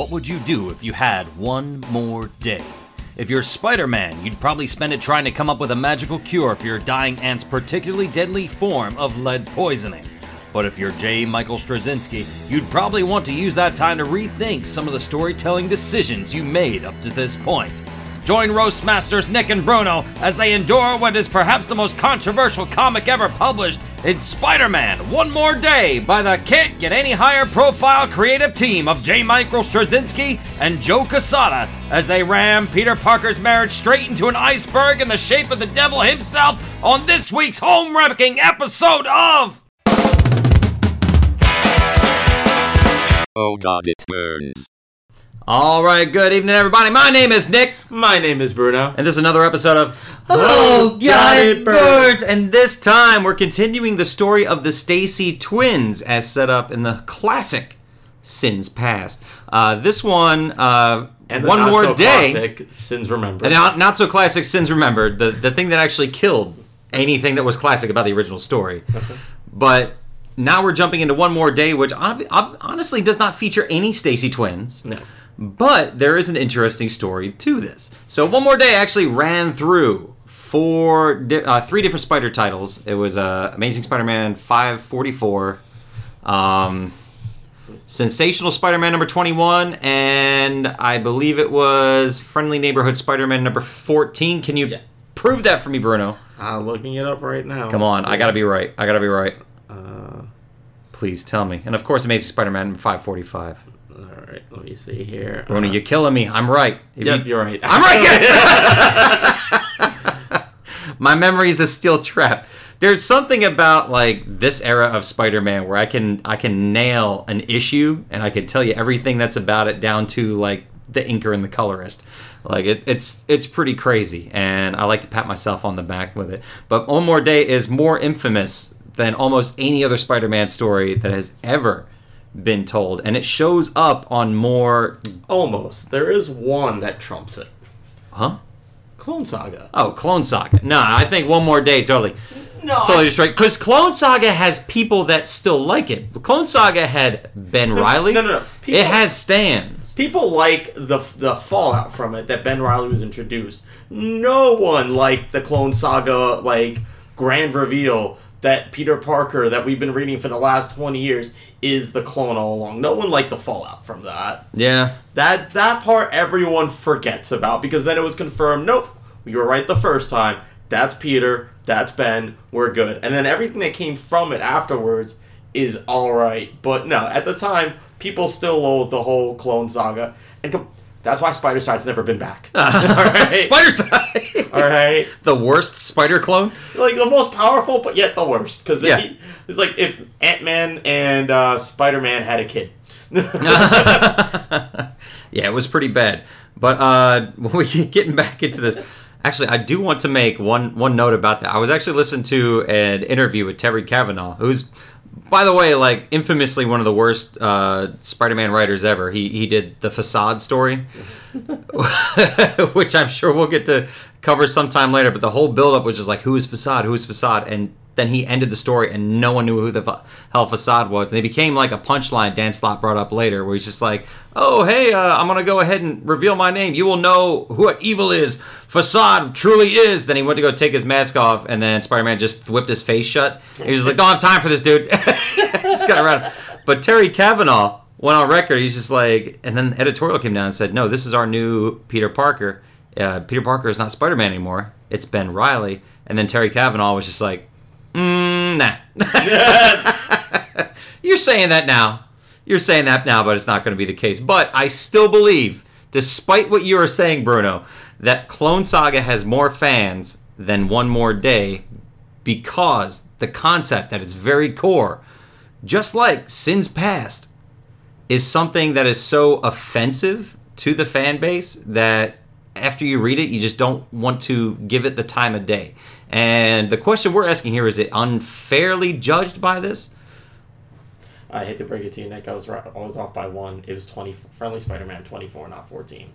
what would you do if you had one more day? If you're Spider Man, you'd probably spend it trying to come up with a magical cure for your dying aunt's particularly deadly form of lead poisoning. But if you're J. Michael Straczynski, you'd probably want to use that time to rethink some of the storytelling decisions you made up to this point. Join Roastmasters Nick and Bruno as they endure what is perhaps the most controversial comic ever published in Spider Man One More Day by the can't get any higher profile creative team of J. Michael Straczynski and Joe Quesada as they ram Peter Parker's marriage straight into an iceberg in the shape of the devil himself on this week's home wrecking episode of. Oh god, it burns. All right, good evening, everybody. My name is Nick, My name is Bruno. and this is another episode of Oh, God, it burns. And this time, we're continuing the story of the Stacy twins as set up in the classic Sins Past. Uh, this one, uh, And the one not more so day, classic Sins remembered. and not, not so classic Sins Remembered. The the thing that actually killed anything that was classic about the original story. but now we're jumping into one more day, which honestly does not feature any Stacy twins. no. But there is an interesting story to this. So one more day I actually ran through four, di- uh, three different Spider titles. It was uh, Amazing Spider-Man 544, um, Sensational Spider-Man number 21, and I believe it was Friendly Neighborhood Spider-Man number 14. Can you Yeah. prove that for me, Bruno? I'm looking it up right now. Come on, I gotta be right. I gotta be right. Uh, Please tell me. And of course, Amazing Spider-Man 545. All right, let me see here. Bruno, Uh, you're killing me. I'm right. If Yep, you- you're right. I'm right. Yes. My memory is a steel trap. There's something about like this era of Spider-Man where I can I can nail an issue and I can tell you everything that's about it down to like the inker and the colorist. Like it, it's it's pretty crazy, and I like to pat myself on the back with it. But One More Day is more infamous than almost any other Spider-Man story that has ever been told, and it shows up on more. Almost. There is one that trumps it. Huh? Clone Saga. Oh, Clone Saga. No, I think One More Day totally. No. totally destroyed. Because Clone Saga has people that still like it. Clone Saga had Ben Reilly. no, no, no. People- it has stands. People like the the fallout from it that Ben Reilly was introduced. No one liked the Clone Saga like grand reveal that Peter Parker that we've been reading for the last 20 years is the clone all along. No one liked the fallout from that. Yeah. That that part everyone forgets about because then it was confirmed. Nope, we were right the first time. That's Peter. That's Ben. We're good. And then everything that came from it afterwards is all right. But no, at the time, people still loathe the whole clone saga, and com- that's why Spidercide's never been back. all right, Spidercide. all right, the worst spider clone. like the most powerful, but yet the worst. Because Yeah. it's like if Ant Man and uh, Spider Man had a kid. yeah, it was pretty bad. But uh, when we get getting back into this, actually, I do want to make one one note about that. I was actually listening to an interview with Terry Kavanagh, who's, by the way, like infamously one of the worst uh, Spider-Man writers ever. He he did the Facade story, which I'm sure we'll get to cover sometime later. But the whole buildup was just like, who is Facade? Who is Facade? And then he ended the story, and no one knew who the hell Facade was. And they became like a punchline Dan Slott brought up later, where he's just like, "Oh, hey, uh, I'm gonna go ahead and reveal my name. You will know what evil is. Facade truly is." Then he went to go take his mask off, and then Spider-Man just whipped his face shut. He was just like, "Don't have time for this, dude." He's got around. But Terry Kavanagh went on record. He's just like, and then editorial came down and said, "No, this is our new Peter Parker. Uh, Peter Parker is not Spider-Man anymore. It's Ben Reilly." And then Terry Kavanagh was just like, mm, "Nah." You're saying that now. You're saying that now, but it's not going to be the case. But I still believe, despite what you are saying, Bruno, that Clone Saga has more fans than One More Day because the concept at its very core, just like Sins Past, is something that is so offensive to the fan base that after you read it, you just don't want to give it the time of day. And the question we're asking here is it unfairly judged by this? I hate to break it to you, Nick. I was right, I was off by one. It was twenty. Friendly Spider-Man twenty four, not fourteen.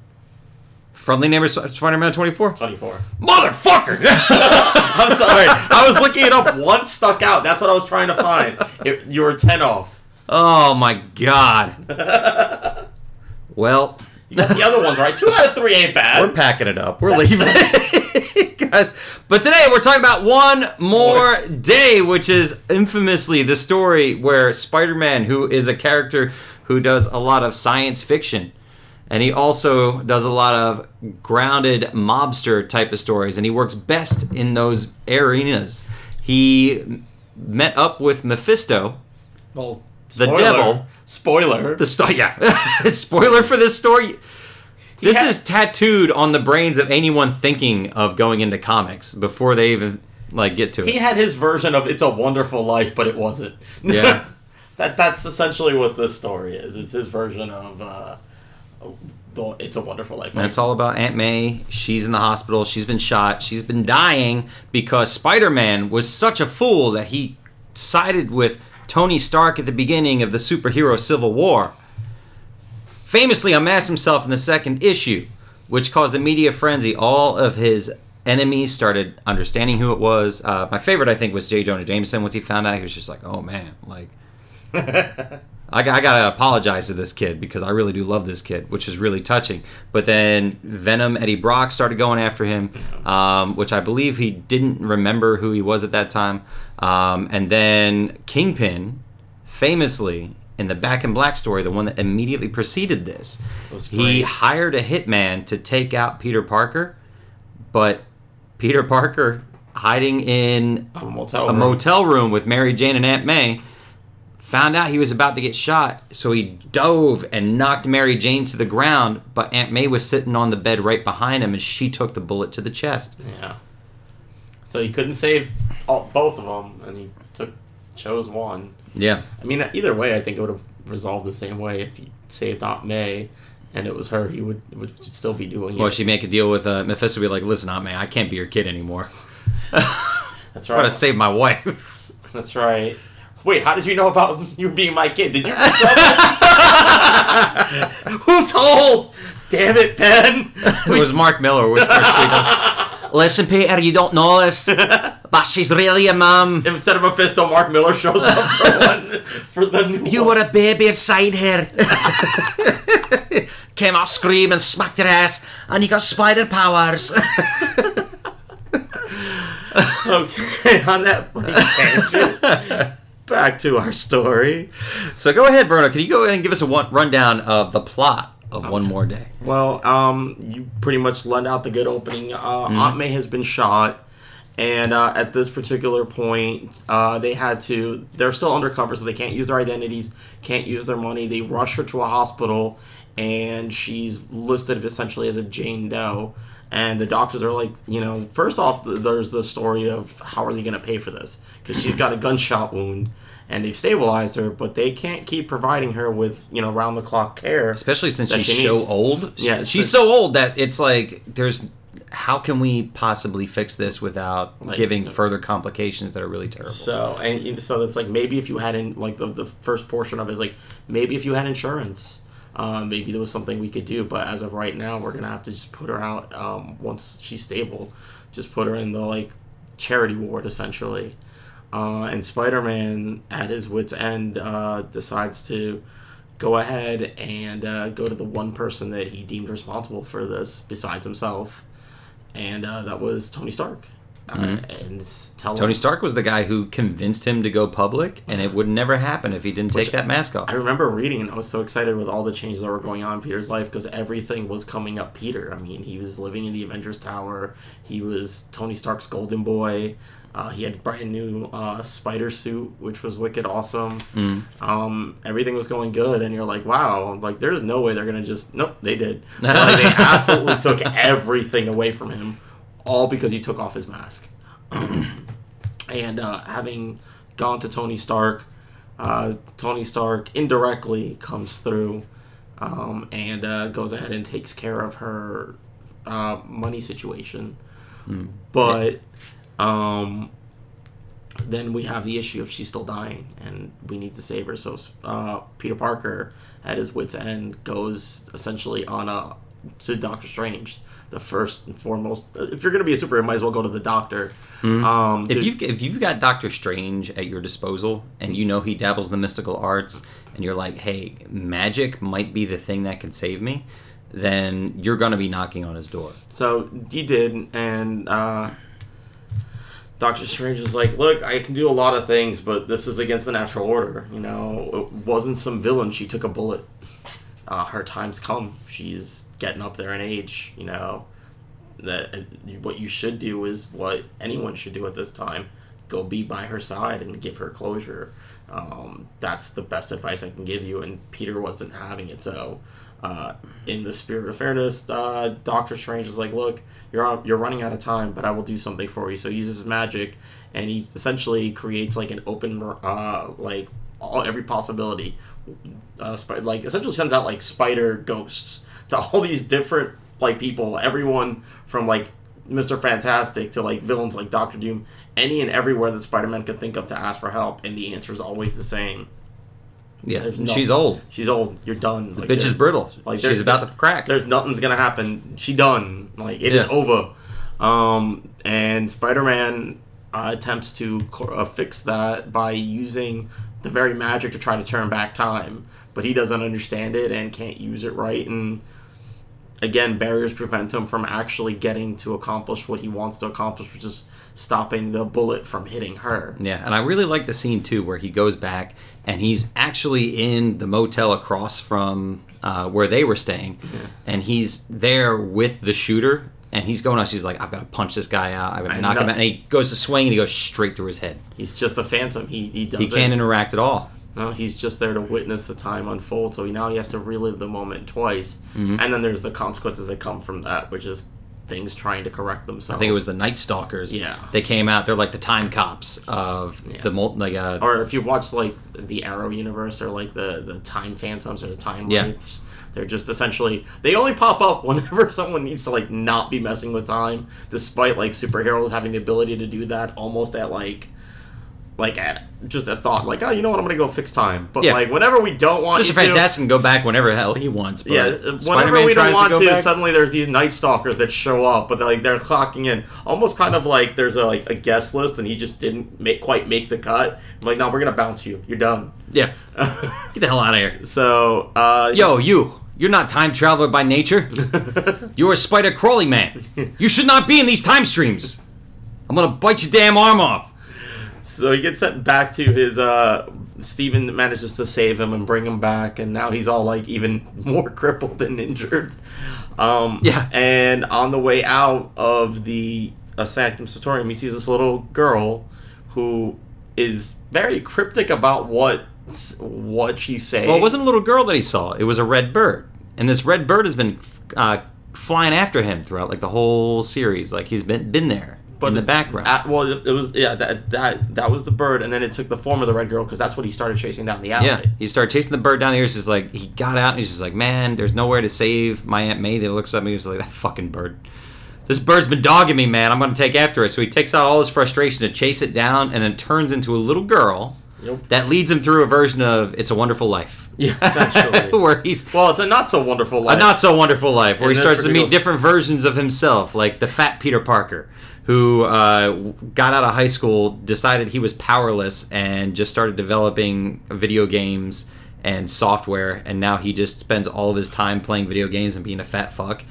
Friendly neighbor Spider Man 24? Twenty four. Motherfucker! I'm sorry. I was looking it up. One stuck out. That's what I was trying to find. It, you were ten off. oh my god. Well, You got the other ones right. Two out of three ain't bad. we're packing it up. We're leaving. But today we're talking about One More Day, which is infamously the story where Spider Man, who is a character who does a lot of science fiction, and he also does a lot of grounded mobster type of stories, and he works best in those arenas. He met up with Mephisto, Well, The spoiler. devil. Spoiler. the story. Yeah, spoiler for this story. This had- is tattooed on the brains of anyone thinking of going into comics before they even like get to it. he had his version of "It's a Wonderful Life," but it wasn't. Yeah. that that's essentially what this story is. It's his version of uh, "It's a Wonderful Life." And it's all about Aunt May. She's in the hospital. She's been shot. She's been dying because Spider Man was such a fool that he sided with Tony Stark at the beginning of the superhero Civil War. Famously unmasked himself in the second issue, which caused a media frenzy. All of his enemies started understanding who it was. Uh, my favorite, I think, was J. Jonah Jameson. Once he found out, he was just like, "Oh man, like I, I gotta apologize to this kid because I really do love this kid, which is really touching. But then Venom Eddie Brock started going after him, um, which I believe he didn't remember who he was at that time. Um, and then Kingpin, famously in the Back in Black story, the one that immediately preceded this, he hired a hitman to take out Peter Parker, but Peter Parker hiding in a motel. a room. motel room with Mary Jane and Aunt May. Found out he was about to get shot, so he dove and knocked Mary Jane to the ground. But Aunt May was sitting on the bed right behind him, and she took the bullet to the chest. Yeah. So he couldn't save all, both of them, and he took chose one. Yeah, I mean, either way, I think it would have resolved the same way if he saved Aunt May, and it was her. He would would still be doing it. well, she make a deal with uh, Mephisto. Be like, listen, Aunt May, I can't be your kid anymore. That's I gotta save my wife. That's right. Wait, how did you know about you being my kid? Did you? Who told? Damn it, Ben. it was Mark Millar. Was first speaking. Listen, Peter, you don't know this, but she's really a mum. Instead of Mephisto, Mark Millar shows up for one for the new You one. were a baby inside her. Came out screaming, smacked her ass, and you got spider powers. Okay, on that tangent. Back to our story. so go ahead, Bruno. Can you go ahead and give us a one, rundown of the plot of One More Day? Well, um, you pretty much lend out the good opening. Uh, Aunt May has been shot, and uh, at this particular point, uh, they had to. They're still undercover, so they can't use their identities, can't use their money. They rush her to a hospital, and she's listed essentially as a Jane Doe. And the doctors are like, you know, first off, there's the story of how are they going to pay for this? Because she's got a gunshot wound, and they've stabilized her, but they can't keep providing her with, you know, round the clock care. Especially since she's she so old. Yeah, she's so old that it's like there's. How can we possibly fix this without Like- giving further complications that are really terrible? So and so it's like maybe if you had in like the, the first portion of it is like maybe if you had insurance, um, maybe there was something we could do. But as of right now, we're gonna have to just put her out um, once she's stable. Just put her in the like charity ward essentially. Uh, and Spider Man at his wits end uh, decides to go ahead and uh, go to the one person that he deemed responsible for this besides himself, and uh, that was Tony Stark. Uh, and tell Tony him, Stark was the guy who convinced him to go public, and it would never happen if he didn't take that mask off. I remember reading and I was so excited with all the changes that were going on in Peter's life because everything was coming up Peter. I mean, he was living in the Avengers Tower. He was Tony Stark's golden boy. Uh, he had a brand new uh, spider suit, which was wicked awesome. Um, everything was going good, and you're like, wow, like there's no way they're gonna just nope, they did. Like, they absolutely took everything away from him, all because he took off his mask. and uh, having gone to Tony Stark, uh, Tony Stark indirectly comes through um, and uh, goes ahead and takes care of her uh, money situation. But um, then we have the issue of she's still dying and we need to save her. So uh, Peter Parker, at his wits' end, goes essentially on a to Doctor Strange, the first and foremost. If you're gonna be a superhero, you might as well go to the doctor. Mm-hmm. Um, If you've if you've got Doctor Strange at your disposal and you know he dabbles in the mystical arts and you're like, hey, magic might be the thing that could save me, then you're gonna be knocking on his door. So he did, and uh, Doctor Strange was like, "Look, I can do a lot of things, but this is against the natural order. You know, it wasn't some villain. She took a bullet. Uh, her time's come. She's getting up there in age. You know, that uh, what you should do is what anyone should do at this time: go be by her side and give her closure. Um, that's the best advice I can give you." And Peter wasn't having it, so uh, in the spirit of fairness, uh, Doctor Strange is like, "Look, you're on, you're running out of time, but I will do something for you." So he uses magic, and he essentially creates like an open, uh, like all every possibility. Uh, spi- like essentially sends out like spider ghosts to all these different like people, everyone from like Mister Fantastic to like villains like Doctor Doom, any and everywhere that Spider Man could think of to ask for help, and the answer is always the same. Yeah, she's old. She's old. You're done. Like, Bitch is brittle. like, she's about to crack. there's nothing's gonna happen. She done. Like it is Yeah. over. Um, and Spider-Man uh, attempts to co- uh, fix that by using the very magic to try to turn back time, but he doesn't understand it and can't use it right. And again, barriers prevent him from actually getting to accomplish what he wants to accomplish, which is stopping the bullet from hitting her. Yeah, and I really like the scene too where he goes back and he's actually in the motel across from uh, where they were staying, and he's there with the shooter. And he's going out. She's like, "I've got to punch this guy out. I've got to knock him out." And he goes to swing, and he goes straight through his head. He's just a phantom. He he He can't interact at all. No, he's just there to witness the time unfold. So he now he has to relive the moment twice, Mm-hmm. and then there's the consequences that come from that, which is things trying to correct themselves. I think it was the Night Stalkers. Yeah. they came out. They're like the time cops of Yeah. the mul- like uh, or if you watch like the Arrow universe or like the the time phantoms or the time Yeah. they're just essentially they only pop up whenever someone needs to like not be messing with time, despite like superheroes having the ability to do that almost at like like at just a thought like oh you know what I'm gonna go fix time, but Yeah. like whenever we don't want to Mr. Fantastic to, can go back whenever hell he wants. But Yeah, whenever Spider-Man we don't want go to, back- suddenly there's these night stalkers that show up, but they're like they're clocking in, almost kind of like there's a like a guest list, and he just didn't make quite make the cut. I'm like, no, we're gonna bounce you. You're done. yeah, get the hell out of here. so, uh, Yo, you. You're not time traveler by nature. You're a spider crawling man. You should not be in these time streams. I'm gonna bite your damn arm off. So he gets sent back to his. uh Stephen manages to save him and bring him back, and now he's all like even more crippled and injured. Um, Yeah. And on the way out of the uh, Sanctum Sanctorum, he sees this little girl who is very cryptic about what what she's saying. Well, it wasn't a little girl that he saw. It was a red bird, and this red bird has been uh, flying after him throughout like the whole series. Like he's been been there in the background. At, well, it, was yeah that that that was the bird, and then it took the form of the red girl because that's what he started chasing down the alley. yeah, he started chasing the bird down the He's just like he got out, and he's just like, man, there's nowhere to save my aunt May. That looks at me, and he's like that fucking bird. This bird's been dogging me, man. I'm gonna take after it. So he takes out all his frustration to chase it down, and it turns into a little girl Yep. that leads him through a version of "It's a Wonderful Life." Yeah, essentially. where he's well, it's a not so wonderful life. a not so wonderful life where In he starts to meet different versions of himself like the fat peter parker who uh, got out of high school decided he was powerless and just started developing video games and software and now he just spends all of his time playing video games and being a fat fuck.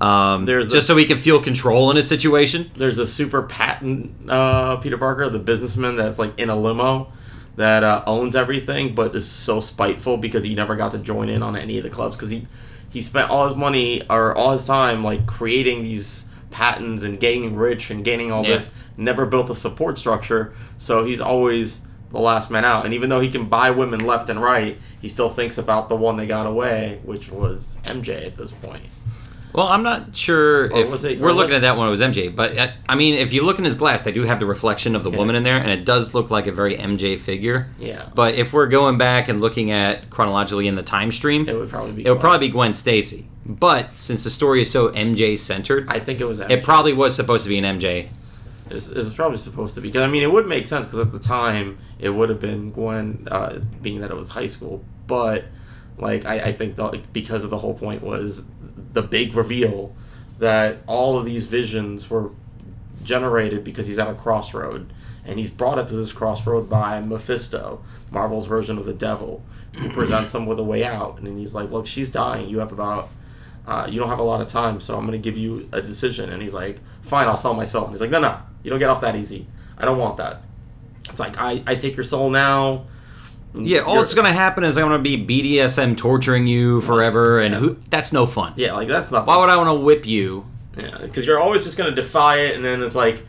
Um, There's the- just so he can feel control in his situation. There's a super patent uh, Peter Parker, the businessman that's like in a limo that uh, owns everything, but is so spiteful because he never got to join in on any of the clubs because he he spent all his money or all his time like creating these patents and getting rich and gaining all Yeah. this. Never built a support structure, so he's always the last man out. And even though he can buy women left and right, he still thinks about the one that got away, which was MJ at this point. Well i'm not sure Or if was it- we're looking was- at that one it was mj but uh, i mean if you look in his glass they do have the reflection of the Yeah. woman in there and it does look like a very mj figure Yeah, But if we're going back and looking at chronologically in the time stream, it would probably be. it would Gwen. probably be Gwen Stacy. But since the story is so MJ centered, I think it was. MJ. it probably was supposed to be an MJ. It's, it's probably supposed to be because I mean it would make sense because at the time it would have been Gwen, uh, being that it was high school. But like I, I think the, because of the whole point was the big reveal that all of these visions were generated because he's at a crossroad, and he's brought up to this crossroad by Mephisto, Marvel's version of the devil, who presents him with a way out, and then he's like, "Look, she's dying. You have about." Uh, you don't have a lot of time, so I'm going to give you a decision. And he's like, fine, I'll sell my soul. And he's like, no, no, you don't get off that easy. I don't want that. It's like, I, I take your soul now. Yeah, all that's gonna happen is I'm gonna be BDSM torturing you forever, and who? That's no fun. Yeah, like, that's not Why would I want to whip you? Yeah, because you're always just going to defy it, and then it's like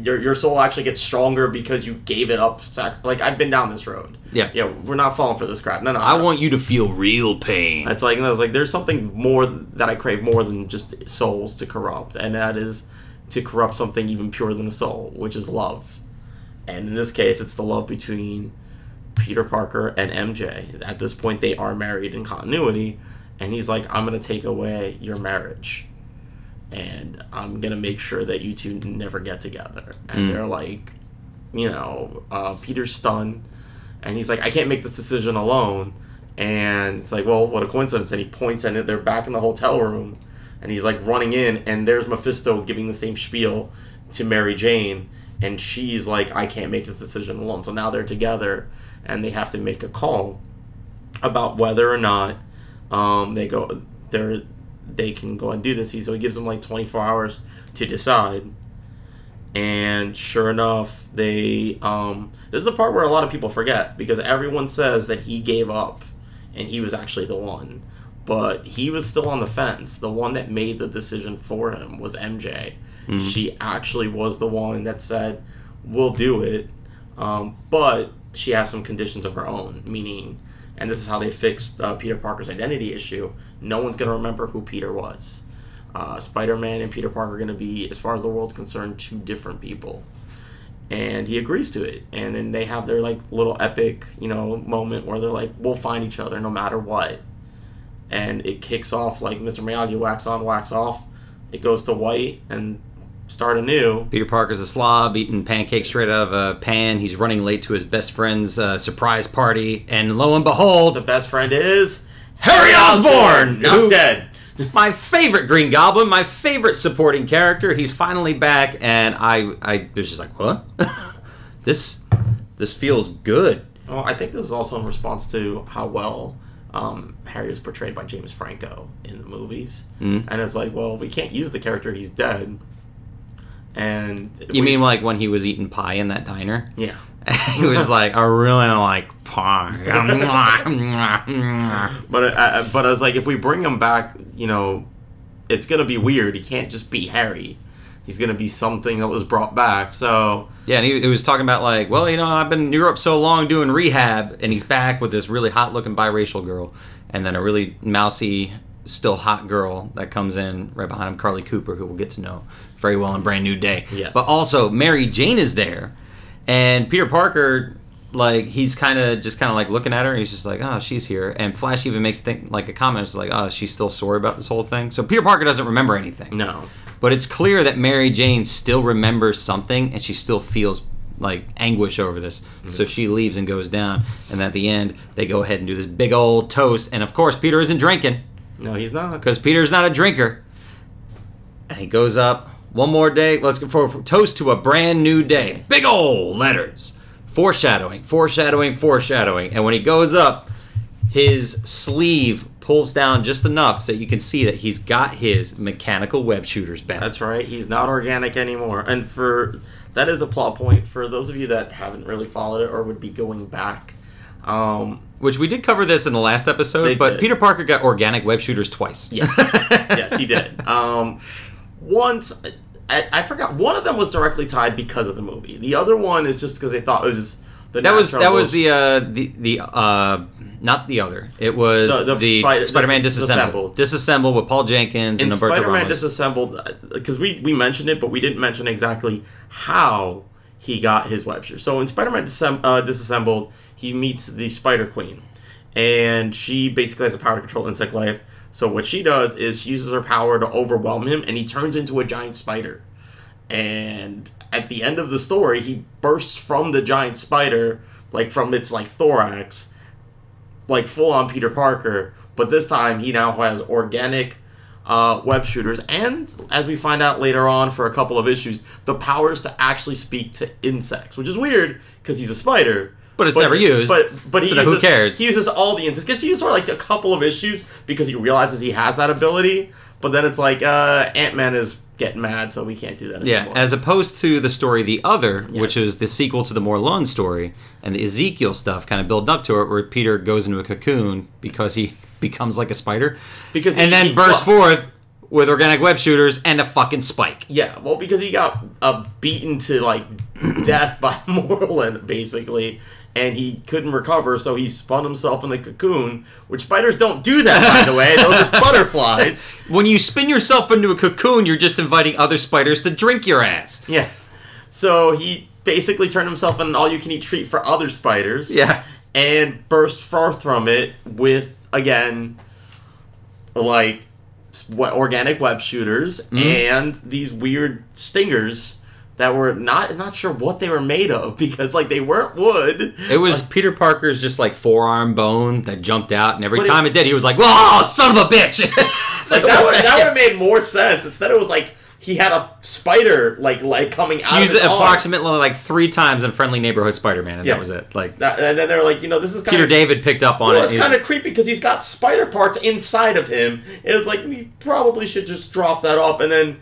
your your soul actually gets stronger because you gave it up. Sac- like I've been down this road. Yeah. yeah, we're not falling for this crap. No, no. I want you to feel real pain. It's like, I was like, there's something more that I crave more than just souls to corrupt, and that is to corrupt something even purer than a soul, which is love. And in this case, it's the love between Peter Parker and MJ. At this point, they are married in continuity, and he's like, I'm gonna take away your marriage, and I'm gonna make sure that you two never get together. And they're like, you know, uh, Peter's stunned, and he's like, I can't make this decision alone. And it's like, well, what a coincidence. And he points and they're back in the hotel room. And he's like running in, and there's Mephisto giving the same spiel to Mary Jane. And she's like, I can't make this decision alone. So now they're together, and they have to make a call about whether or not um, they go they're they can go and do this. He so he gives them like 24 hours to decide. And sure enough, they um, this is the part where a lot of people forget because everyone says that he gave up and he was actually the one. But he was still on the fence. The one that made the decision for him was MJ. She actually was the one that said, "We'll do it," um, but she has some conditions of her own. Meaning, and this is how they fixed uh, Peter Parker's identity issue. No one's gonna remember who Peter was. Uh, Spider-Man and Peter Parker are gonna be, as far as the world's concerned, two different people and he agrees to it and then they have their like little epic you know moment where they're like we'll find each other no matter what and it kicks off like mr miyagi wax on wax off it goes to white and start anew Peter Parker's a slob, eating pancakes straight out of a pan. He's running late to his best friend's uh, surprise party, and lo and behold, the best friend is Harry Osborn, not who- dead my favorite Green Goblin, my favorite supporting character. He's finally back, and I, I was just like, what? this, this feels good. well i think this is also in response to how well um, harry was portrayed by james franco in the movies Mm. and it's like well we can't use the character he's dead and You we- mean like when he was eating pie in that diner? yeah he was like, I really don't like pie. But I, I- but I was like, if we bring him back, you know, it's gonna be weird. He can't just be Harry. He's gonna be something that was brought back. So Yeah, and he, he was talking about like, well, you know, I've been in Europe so long doing rehab, and he's back with this really hot-looking biracial girl, and then a really mousy, still hot girl that comes in right behind him, Carlie Cooper, who we'll get to know very well in Brand New Day. Yes. But also, Mary Jane is there, and Peter Parker, like, he's kind of just kind of like looking at her, and he's just like, oh, she's here, and Flash even makes think like a comment, it's like, oh, she's still sore about this whole thing. So Peter Parker doesn't remember anything. no, But it's clear that Mary Jane still remembers something and she still feels like anguish over this. Mm-hmm. So she leaves and goes down. And at the end, they go ahead and do this big old toast. And of course, Peter isn't drinking no, he's not. because Peter's not a drinker. And he goes up one more day. Let's go for, for toast to a brand new day. Big old letters. Foreshadowing, foreshadowing, foreshadowing. And when he goes up, his sleeve pulls down just enough so that you can see that he's got his mechanical web shooters back. That's right. He's not organic anymore. And for that is a plot point for those of you that haven't really followed it or would be going back. Um, Which we did cover this in the last episode, but did. Peter Parker got organic web shooters twice. Yes, yes, he did. Um, once I, I forgot one of them was directly tied because of the movie. The other one is just because they thought it was the That was that was the uh the the uh not the other. It was The- the, the Spider- Spider-Man dis- disassembled. Disassembled with Paul Jenkins and in Humberto Spider-Man Ramos. disassembled because we we mentioned it, but we didn't mention exactly how he got his web shooter. So in Spider-Man Disassemb- uh, disassembled, he meets the Spider Queen, and she basically has the power to control insect life. So what she does is she uses her power to overwhelm him, and he turns into a giant spider. And at the end of the story, he bursts from the giant spider, like from its like thorax, like full on Peter Parker. But this time, he now has organic uh, web shooters, and as we find out later on for a couple of issues, the powers to actually speak to insects, which is weird because he's a spider. But it's never used, But but he so who cares? He uses all the insects. Gets used for like a couple of issues because he realizes he has that ability. But then it's like uh, Ant Man is getting mad, so we can't do that Yeah, anymore. as opposed to the story The Other, which is the sequel to the Morlun story, and the Ezekiel stuff kind of building up to it, where Peter goes into a cocoon because he becomes like a spider, Because and he- then he- bursts well- forth with organic web shooters and a fucking spike. Yeah, well, because he got uh, beaten to like death by Moreland, basically, and he couldn't recover, so he spun himself in the cocoon. Which spiders don't do that, by the way. Those are butterflies. When you spin yourself into a cocoon, you're just inviting other spiders to drink your ass. Yeah. So he basically turned himself into an all-you-can-eat treat for other spiders. Yeah. And burst forth from it with again, like what organic web shooters Mm-hmm. and these weird stingers that were not not sure what they were made of because like they weren't wood. It was Peter Parker's just like forearm bone that jumped out, and every But it- time it, did, he was like, "Whoa, son of a bitch!" Like that would that would have made more sense. Instead, it was like he had a spider like leg coming out. Use of it his arm. approximately like three times in Friendly Neighborhood Spider-Man, and Yeah. that was it. Like That, and then they're like, you know, this is kind Peter of David picked up on Well, it. it's kind of creepy because he's got spider parts inside of him. It was like we probably should just drop that off. And then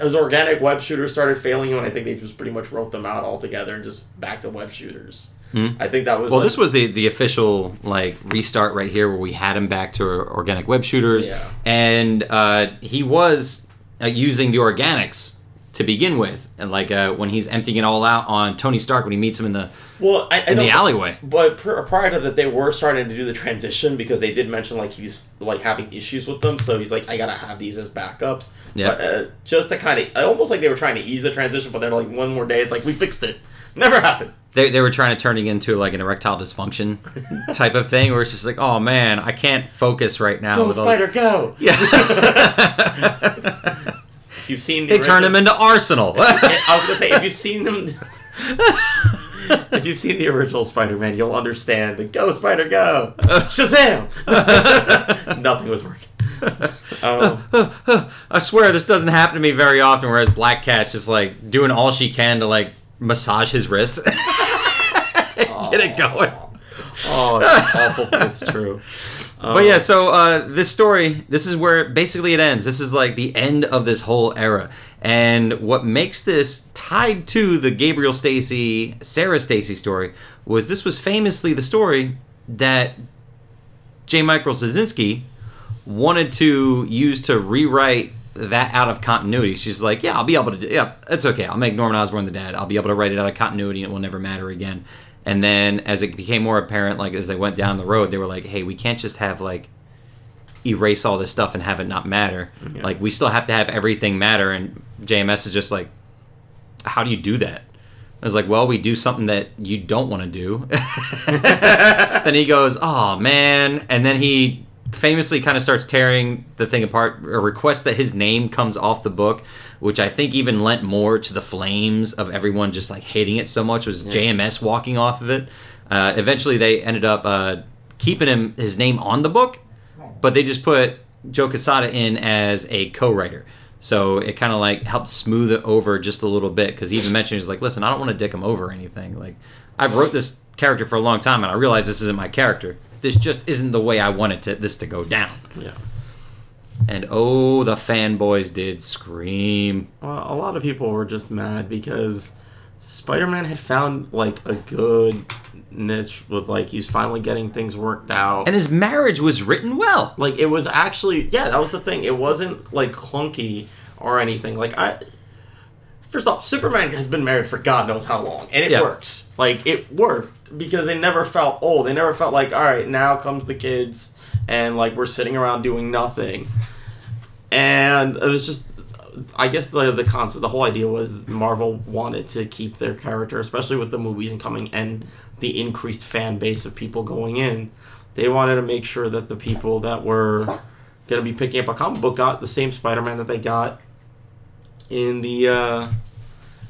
as organic web shooters started failing, and I think they just pretty much wrote them out altogether and just back to web shooters. I think that was. Well, like- this was the the official like restart right here, where we had him back to organic web shooters, Yeah. and uh, he was uh, using the organics to begin with, and like uh, when he's emptying it all out on Tony Stark when he meets him in the well I, I in know, the alleyway. But pr- prior to that, they were starting to do the transition because they did mention like he was like having issues with them. So he's like, I gotta have these as backups. Yeah. Uh, just to kind of almost like they were trying to ease the transition, but then like one more day, it's like we fixed it. Never happened. They, they were trying to turn it into like an erectile dysfunction type of thing, where it's just like, oh man, I can't focus right now. Go with all- spider, go! Yeah, If you've seen the they turn him into Arsenal. I was gonna say if you've seen them, if you've seen the original Spider-Man, you'll understand the "Go Spider Go!" Shazam! Nothing was working. Um, I swear this doesn't happen to me very often. Whereas Black Cat's just like doing all she can to like massage his wrist, get it going. oh, it's awful, but it's true. But yeah, so uh, this story, this is where basically it ends. This is like the end of this whole era. And what makes this tied to the Gabriel Stacy, Sarah Stacy story was this was famously the story that J. Michael Straczynski wanted to use to rewrite that out of continuity. She's like, yeah, I'll be able to do. Yeah, that's okay. I'll make Norman Osborn the dad. I'll be able to write it out of continuity, and it will never matter again. And then, as it became more apparent, like as they went down the road, they were like, hey, we can't just have like erase all this stuff and have it not matter. Mm-hmm. Like we still have to have everything matter. And JMS is just like, how do you do that? I was like, well, we do something that you don't want to do. then he goes, oh man, and then he famously kind of starts tearing the thing apart. A request that his name comes off the book, which I think even lent more to the flames of everyone just like hating it so much. Was JMS walking off of it? Uh, eventually, they ended up uh, keeping him his name on the book, but they just put Joe Quesada in as a co-writer. So it kind of like helped smooth it over just a little bit because he even mentioned he's like, listen, I don't want to dick him over or anything. Like I've wrote this character for a long time and I realize this isn't my character. This just isn't the way I wanted to, this to go down. Yeah. And oh, the fanboys did scream. Well, a lot of people were just mad because Spider-Man had found like a good niche with like he's finally getting things worked out. And his marriage was written well. like it was actually yeah that was the thing it wasn't like clunky or anything like i first off superman has been married for god knows how long and it Yeah. works like it worked because they never felt old. They never felt like all right now comes the kids and like we're sitting around doing nothing. And it was just I guess the the concept, the whole idea was Marvel wanted to keep their character, especially with the movies and coming and the increased fan base of people going in. They wanted to make sure that the people that were going to be picking up a comic book got the same Spider-Man that they got in the uh,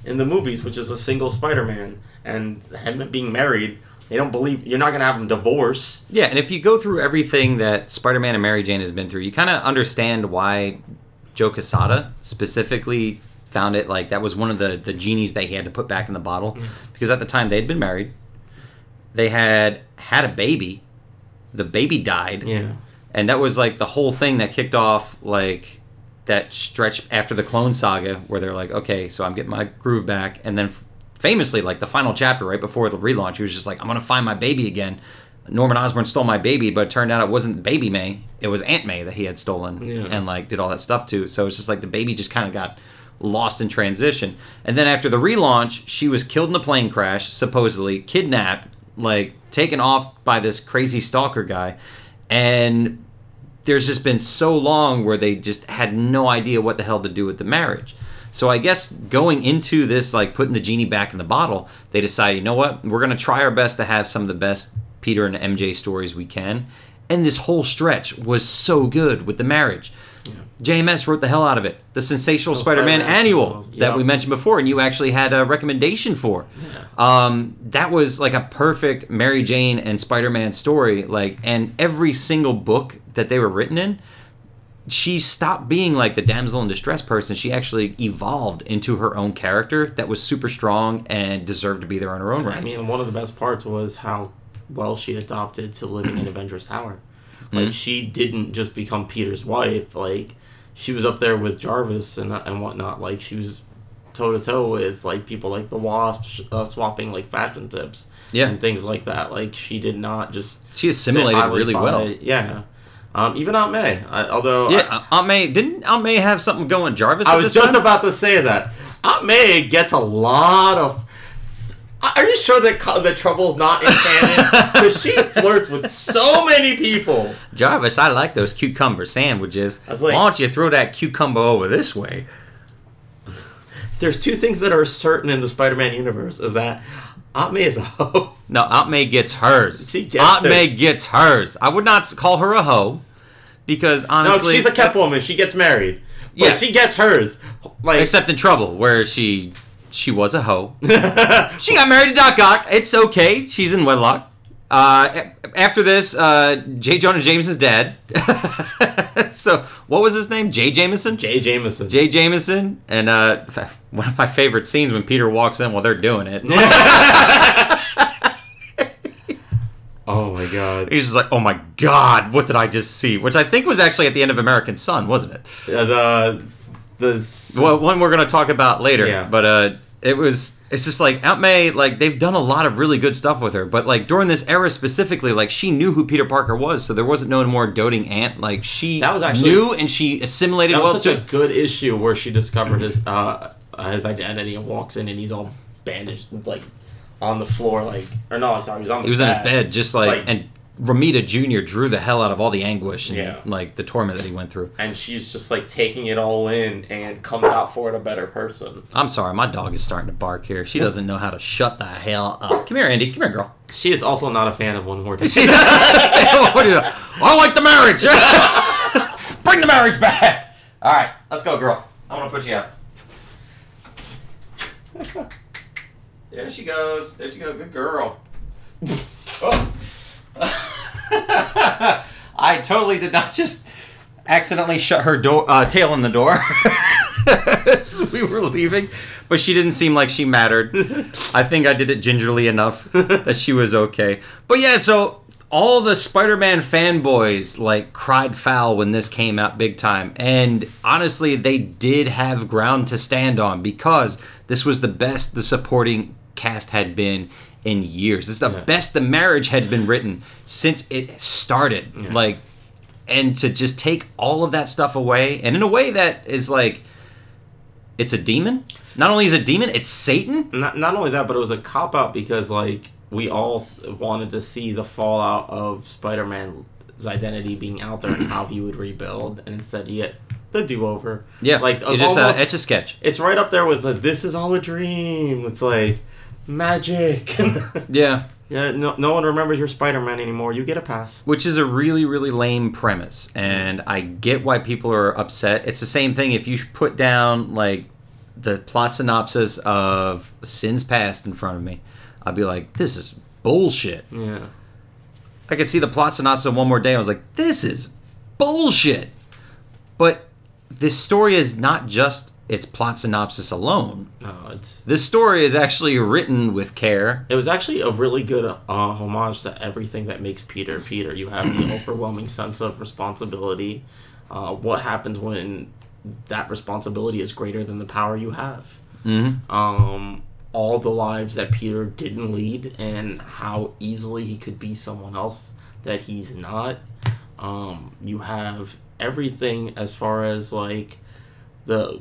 in the movies, which is a single Spider-Man, and him being married They don't believe you're not gonna have them divorce. Yeah, and if you go through everything that Spider-Man and Mary Jane has been through, you kind of understand why Joe Quesada specifically found it like that was one of the the genies that he had to put back in the bottle. Mm-hmm. Because at the time they'd been married, they had had a baby, the baby died, Yeah. and that was like the whole thing that kicked off like that stretch after the clone saga where they're like okay so i'm getting my groove back. And then famously like the final chapter right before the relaunch he was just like i'm gonna find my baby again norman osborn stole my baby but it turned out it wasn't baby may it was aunt may that he had stolen Yeah. and like did all that stuff too so it's just like the baby just kind of got lost in transition and then after the relaunch she was killed in a plane crash supposedly kidnapped like taken off by this crazy stalker guy and there's just been so long where they just had no idea what the hell to do with the marriage. So I guess going into this, like putting the genie back in the bottle, they decided, you know what, we're gonna try our best to have some of the best Peter and MJ stories we can. And this whole stretch was so good with the marriage. JMS wrote the hell out of it. The Sensational Spider-Man, Spider-Man Annual that we mentioned before, and you actually had a recommendation for. Um, that was like a perfect Mary Jane and Spider-Man story. Like, and every single book that they were written in, she stopped being like the damsel in distress person. She actually evolved into her own character that was super strong and deserved to be there on her own right. I mean, one of the best parts was how well she adopted to living in Avengers Tower. Like Mm-hmm. she didn't just become Peter's wife. Like she was up there with Jarvis and and whatnot. Like she was toe to toe with like people like the Wasp, uh, swapping like fashion tips Yeah. and things like that. Like she did not just She assimilated really by. well. Yeah. Um, even Aunt May. I, although Yeah, uh, Aunt May didn't Aunt May have something going Jarvis? I was just time? about to say that. Aunt May gets a lot of. Are you sure that the trouble's not in canon? Because she flirts with so many people. Jarvis, I like those cucumber sandwiches. Like- Why don't you throw that cucumber over this way? There's two things that are certain in the Spider-Man universe: is that Aunt May is a hoe. No, Aunt May gets hers. She gets Aunt hers. May gets hers. I would not call her a hoe because honestly, No, she's a kept woman. She gets married. But Yeah. she gets hers. Like except in Trouble, where she she was a hoe. she got married to Doc Ock. It's okay. She's in wedlock. Uh, after this, uh, J. Jonah Jameson's dead. so, what was his name? J. Jameson. J. Jameson. J. Jameson, and uh, one of my favorite scenes when Peter walks in while they're doing it. oh my god. He's just like, "Oh my God, what did I just see?" Which I think was actually at the end of American Son, wasn't it? Uh, the the Well, one we're gonna talk about later. Yeah. But uh, it was. It's just like Aunt May. Like they've done a lot of really good stuff with her, but like during this era specifically, like she knew who Peter Parker was, so there wasn't no more doting aunt. Like she That was actually- knew and she assimilated That well was such to. a good issue where she discovered his uh, his identity and walks in and he's all bandaged like on the floor like or no sorry he was on the He was in his bed, just like, Like- and Romita Jr. drew the hell out of all the anguish and Yeah. like the torment that he went through. and she's just like taking it all in and comes out for it a better person. I'm sorry, my dog is starting to bark here. She doesn't know how to shut the hell up. Come here, Andy. Come here, girl. She is also not a fan of one more day. She's, what do you, I like the marriage. Bring the marriage back. All right, let's go, girl. I'm gonna put you out. There she goes. There she goes. Good girl. Oh. I totally did not just accidentally shut her door uh, tail in the door as we were leaving, but she didn't seem like she mattered. I think I did it gingerly enough that she was okay. But yeah, so all the Spider-Man fanboys like cried foul when this came out big time, and honestly, they did have ground to stand on because this was the best the supporting cast had been in years. This is the Yeah. best the marriage had been written since it started. Like and to just take all of that stuff away and in a way that is like it's a demon not only is it a demon it's satan not, not only that, but it was a cop out because like we all wanted to see the fallout of Spider-Man's identity being out there and how he would rebuild, and instead you get the do-over. yeah like it's just uh, almost- a sketch it's right up there with the "This is all a dream." It's like magic. yeah yeah, no, no one remembers your Spider-Man anymore. You get a pass. which is a really really lame premise and i get why people are upset it's the same thing if you put down like the plot synopsis of sins past in front of me i'd be like this is bullshit. Yeah. I could see the plot synopsis of One More Day. I was like, this is bullshit. But this story is not just its plot synopsis alone. No, it's This story is actually written with care. It was actually a really good uh, homage to everything that makes Peter Peter. You have the overwhelming sense of responsibility. Uh, what happens when that responsibility is greater than the power you have? Mm-hmm. Um, all the lives that Peter didn't lead, and how easily he could be someone else that he's not. Um, you have everything as far as like the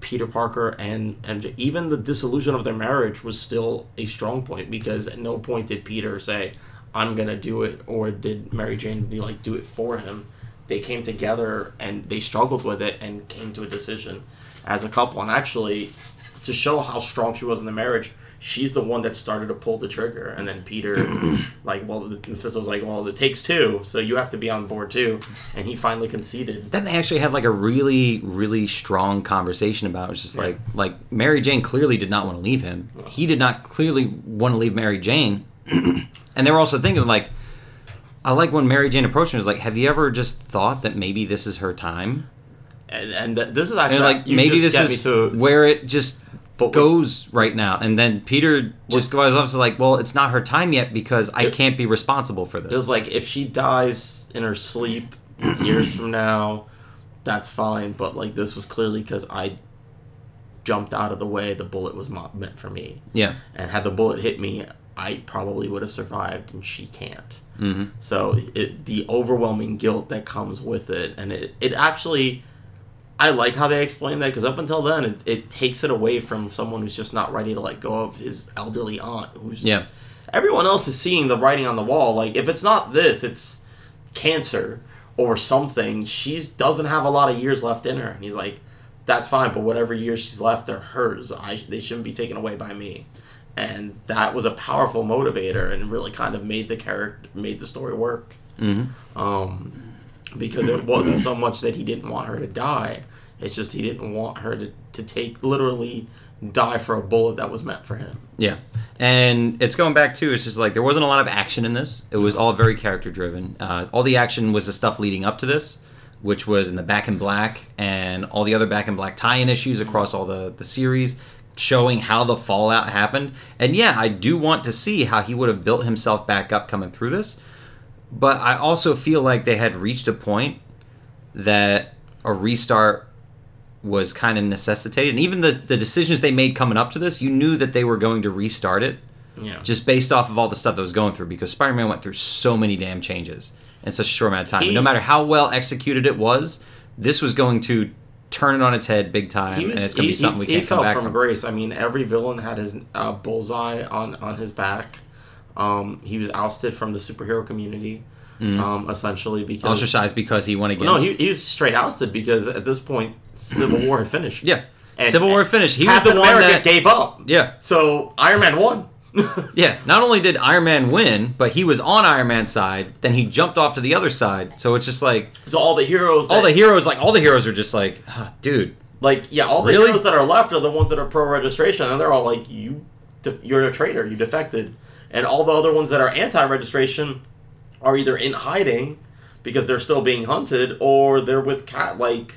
Peter Parker and MJ. Even the dissolution of their marriage was still a strong point because at no point did Peter say, "I'm gonna do it," or did Mary Jane like do it for him. They came together and they struggled with it and came to a decision as a couple. And actually, to show how strong she was in the marriage, she's the one that started to pull the trigger. And then Peter, like, well, Mephisto was like, "Well, it takes two, so you have to be on board too." And he finally conceded. Then they actually had like a really, really strong conversation about it. It's just like like Mary Jane clearly did not want to leave him. He did not clearly want to leave Mary Jane. and they were also thinking like I like when Mary Jane approached me was like, Have you ever just thought that maybe this is her time? And, and th- this is And actually like you maybe this is to where it just But- goes right now. And then Peter just goes up to like, Well, it's not her time yet because I It- can't be responsible for this. It was like if she dies in her sleep years from now, that's fine. But like this was clearly because I jumped out of the way the bullet was meant for me. yeah. And had the bullet hit me, I probably would have survived, and she can't. hmm So it, the overwhelming guilt that comes with it, and it, it actually, I like how they explain that because up until then, it, it takes it away from someone who's just not ready to let go of his elderly aunt, who's Yeah. everyone else is seeing the writing on the wall. Like if it's not this, it's cancer or something. She doesn't have a lot of years left in her, and he's like, "That's fine, but whatever years she's left, they're hers. I they shouldn't be taken away by me." And that was a powerful motivator, and really kind of made the character made the story work. hmm Um, because it wasn't so much that he didn't want her to die; it's just he didn't want her to to take literally die for a bullet that was meant for him. Yeah, and it's going back to it's just like there wasn't a lot of action in this. It was all very character driven. Uh, all the action was the stuff leading up to this, which was in the Back in Black and all the other Back in Black tie-in issues across all the the series, showing how the fallout happened. And yeah, I do want to see how he would have built himself back up coming through this. But I also feel like they had reached a point that a restart was kind of necessitated. And even the, the decisions they made coming up to this, you knew that they were going to restart it Yeah. just based off of all the stuff that was going through because Spider Man went through so many damn changes in such a short amount of time. He- no matter how well executed it was, this was going to turn it on its head big time, he was, and it's going to be something we can't he come fell back from, from. grace. I mean, every villain had his uh, bullseye on on his back. Um, he was ousted from the superhero community, um, essentially because Ostracized because he went no, against. he, he was straight ousted because at this point, Civil War had finished. yeah, And- Civil War finished. He Captain was the one America that gave up. yeah, So Iron Man won. yeah. Not only did Iron Man win, but he was on Iron Man's side. Then he jumped off to the other side. So it's just like so all the heroes, all that- the heroes, like all the heroes, are just like, "Ah, dude, like yeah, all the Really? heroes that are left are the ones that are pro registration, and they're all like you, de- you're a traitor, you defected, and all the other ones that are anti registration are either in hiding because they're still being hunted, or they're with cat like,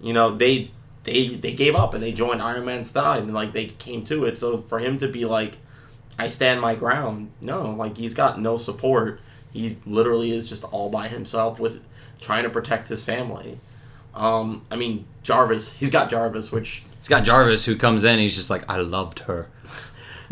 you know they they they gave up and they joined Iron Man's side and like they came to it. So for him to be like, I stand my ground, no, like he's got no support. He literally is just all by himself with trying to protect his family. Um, I mean Jarvis, he's got Jarvis, which He's got Jarvis who comes in. He's just like, I loved her.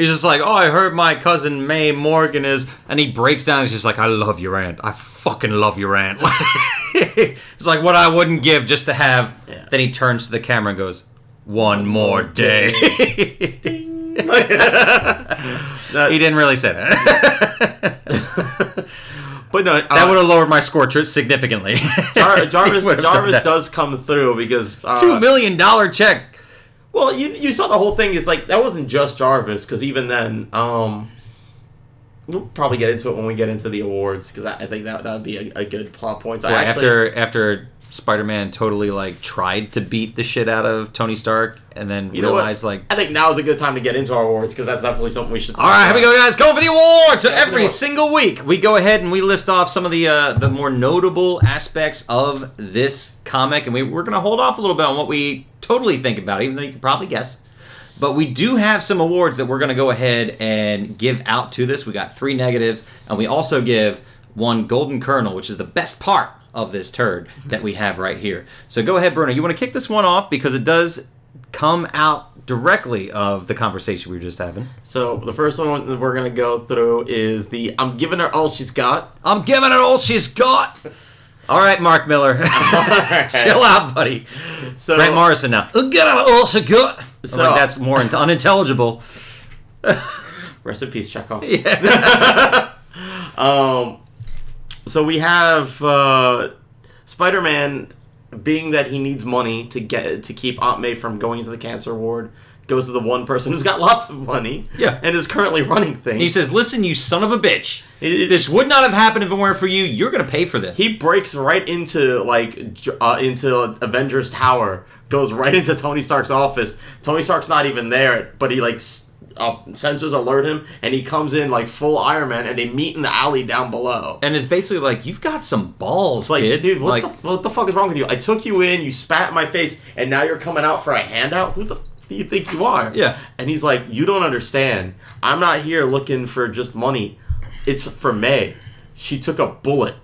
He's just like, oh, I heard my cousin May Morgan is, and he breaks down. He's just like, I love your aunt. I fucking love your aunt. it's like what I wouldn't give just to have. Yeah. Then he turns to the camera and goes, one more day. that, he didn't really say that. but no, that would have lowered my score tr- significantly. Jar- Jarvis He would've done Jarvis does come through because uh, two million dollar check. Well, you you saw the whole thing. It's like that wasn't just Jarvis because even then, um, we'll probably get into it when we get into the awards because I, I think that that would be a, a good plot point. So Well, actually, after after Spider-Man totally like tried to beat the shit out of Tony Stark and then You realized like I think now is a good time to get into our awards because that's definitely something we should. Talk All right, here we go, guys. Going for the awards. So Yeah, every single week, we go ahead and we list off some of the uh, the more notable aspects of this comic, and we, we're going to hold off a little bit on what we totally think about, it, even though you can probably guess. But we do have some awards that we're going to go ahead and give out to this. We got three negatives, and we also give one golden kernel, which is the best part of this turd that we have right here. So go ahead, Bruno. You want to kick this one off because it does come out directly of the conversation we were just having. So the first one that we're gonna go through is the "I'm giving her all she's got." I'm giving her all she's got. All right, Mark Millar. Chill out, buddy. So Grant Morrison now. Giving her all she got. So- like that's more un- unintelligible. rest in peace, Chekhov. Yeah. Um, so we have uh, Spider-Man, being that he needs money to get to keep Aunt May from going into the cancer ward, goes to the one person who's got lots of money, Yeah. and is currently running things. he says, "Listen, you son of a bitch. It- This would not have happened if it weren't for you. You're gonna pay for this." he breaks right into like uh, into Avengers Tower, goes right into Tony Stark's office. Tony Stark's not even there, but he like uh, sensors alert him, and he comes in like full Iron Man, and they meet in the alley down below. and it's basically like you've got some balls, It's like, kid. dude, what, like, the, what the fuck is wrong with you? I took you in, you spat in my face, and now you're coming out for a handout? Who the do you think you are? Yeah. And he's like, you don't understand. I'm not here looking for just money. It's for May. She took a bullet.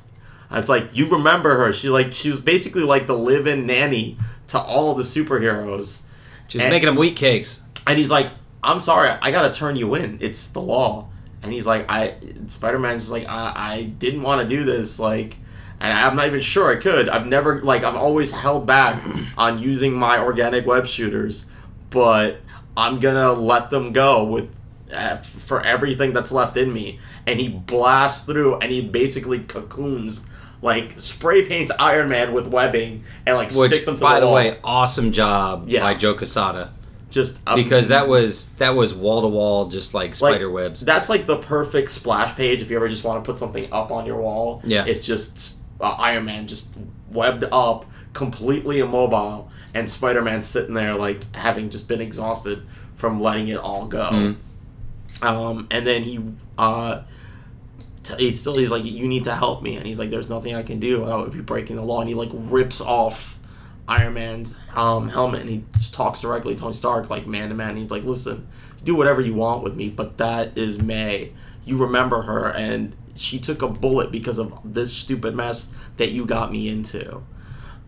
It's like, you remember her. She like she was basically like the live-in nanny to all the superheroes. she's and- making them wheat cakes. And he's like, I'm sorry, I gotta turn you in. It's the law. And he's like, I Spider Man's just like, I, I didn't want to do this, like and I'm not even sure I could. I've never like I've always held back on using my organic web shooters, but I'm gonna let them go with uh, for everything that's left in me. And he blasts through, and he basically cocoons, like spray paints Iron Man with webbing, and like Which, sticks him to by the way, awesome job Yeah. by Joe Quesada. just a Because that was that was wall to wall, just like like, spider webs. That's like the perfect splash page if you ever just want to put something up on your wall. Yeah. It's just uh, Iron Man just webbed up, completely immobile, and Spider Man sitting there like having just been exhausted from letting it all go. Mhm. Um, and then he, uh, t- he's still he's like, you need to help me, and he's like, there's nothing I can do. That would be breaking the law, and he like rips off. Iron Man's um, helmet and he just talks directly to Tony Stark, like man to man. and He's like, listen, do whatever you want with me, but that is May. You remember her, and she took a bullet because of this stupid mess that you got me into.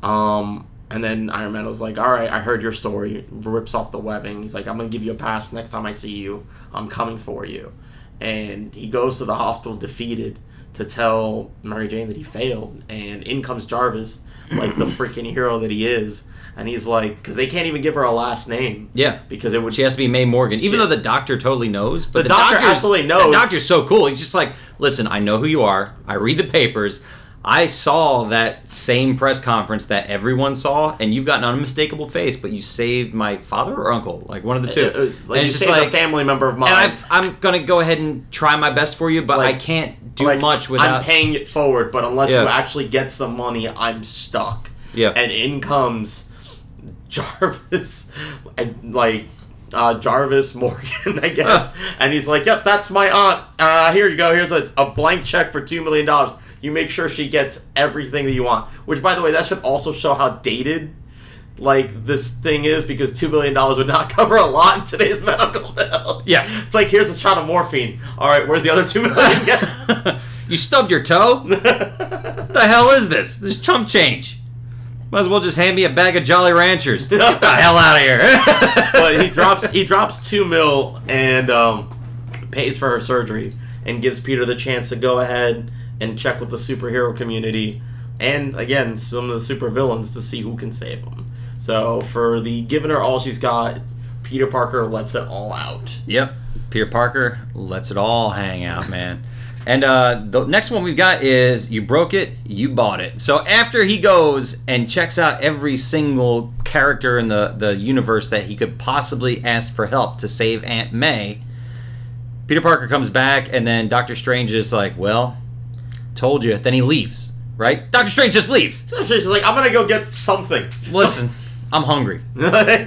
Um, and then Iron Man was like, all right, I heard your story. Rips off the webbing. He's like, I'm going to give you a pass next time I see you. I'm coming for you. And he goes to the hospital defeated to tell Mary Jane that he failed. And in comes Jarvis, like the freaking hero that he is. And he's like, because they can't even give her a last name. yeah. Because it would. She has to be May Morgan, even though the doctor totally knows. But The doctor doctor's- absolutely The doctor's so cool. He's just like, listen, I know who you are. I read the papers. I saw that same press conference that everyone saw, and you've got an unmistakable face, but you saved my father or uncle, like one of the two. It was like and you it's just saved like, a family member of mine. and I've, I'm gonna go ahead and try my best for you, but Like- I can't do Like, much without. I'm paying it forward, but unless Yeah. you actually get some money, I'm stuck. Yeah. And in comes Jarvis, and like uh, Jarvis Morgan, I guess. and he's like, "Yep, that's my aunt. Uh, here you go. Here's a, a blank check for two million dollars. You make sure she gets everything that you want." Which, by the way, that should also show how dated. Like this thing is because two billion dollars would not cover a lot in today's medical bills. Yeah. it's like here's a shot of morphine. All right, where's the other two million? you stubbed your toe? what the hell is this? This is chump change. Might as well just hand me a bag of Jolly Ranchers. Get the hell out of here. but he drops he drops two mil and um, pays for her surgery and gives Peter the chance to go ahead and check with the superhero community and again some of the supervillains to see who can save them. So for the giving her all she's got, Peter Parker lets it all out. Yep. Peter Parker lets it all hang out, man. And uh, the next one we've got is You Broke It, You Bought It. So after he goes and checks out every single character in the, the universe that he could possibly ask for help to save Aunt May, Peter Parker comes back, and then Doctor Strange is like, Well, told you. Then he leaves. right? Doctor Strange just leaves. She's like, I'm gonna go get something. Listen, I'm hungry.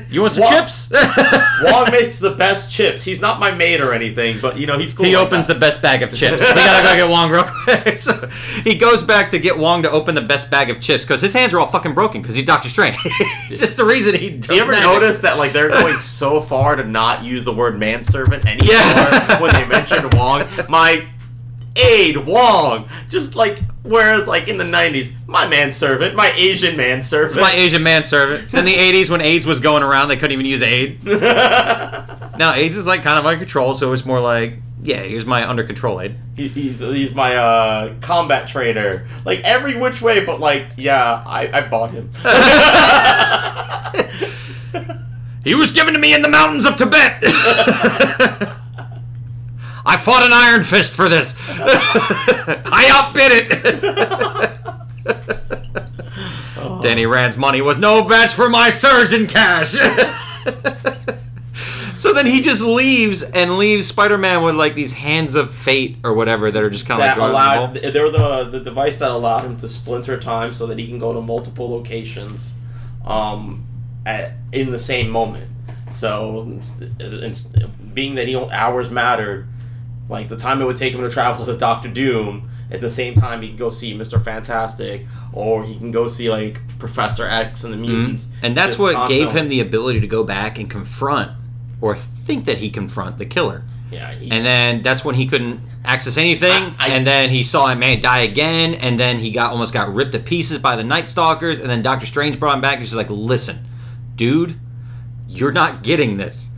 you want some Wong, chips? Wong makes the best chips. He's not my mate or anything, but you know he's cool. he like opens that. the best bag of chips. We gotta go get Wong real quick. so he goes back to get Wong to open the best bag of chips because his hands are all fucking broken because he's Doctor Strange. it's just the reason he. Do you ever notice that like they're going so far to not use the word manservant anymore Yeah. when they mention Wong? My aide Wong, just like whereas like in the '90s, my manservant, my Asian manservant. my Asian manservant. In the '80s, when AIDS was going around, they couldn't even use aid. now AIDS is like kind of under control, so it's more like, yeah, here's my under control aid. He- he's he's my uh, combat trainer, like every which way, but like yeah, I, I bought him. He was given to me in the mountains of Tibet. I fought an iron fist for this. I outbid it. Danny Rand's money was no match for my surgeon cash. so then he just leaves and leaves Spider-Man with like these hands of fate or whatever that are just kind of like that allowed invisible. they're the the device that allowed him to splinter time so that he can go to multiple locations um at, in the same moment so it's, it's, being that he hours mattered like the time it would take him to travel to Doctor Doom at the same time he can go see Mr. Fantastic or he can go see like Professor X and the mm-hmm. mutants And that's what gave him the ability to go back and confront or think that he confront the killer. yeah he, And then that's when he couldn't access anything. I- I- and then he saw a man die again. And then he got almost got ripped to pieces by the Night Stalkers. And then Doctor Strange brought him back. And she's like, "Listen, dude, you're not getting this.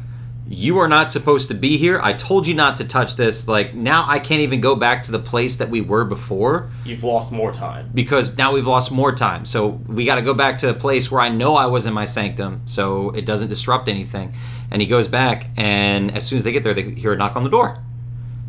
You are not supposed to be here. I told you not to touch this. Like now, I can't even go back to the place that we were before you've lost more time because now we've lost more time. So we got to go back to a place where I know I was in my sanctum, so it doesn't disrupt anything. And he goes back, and as soon as they get there, they hear a knock on the door.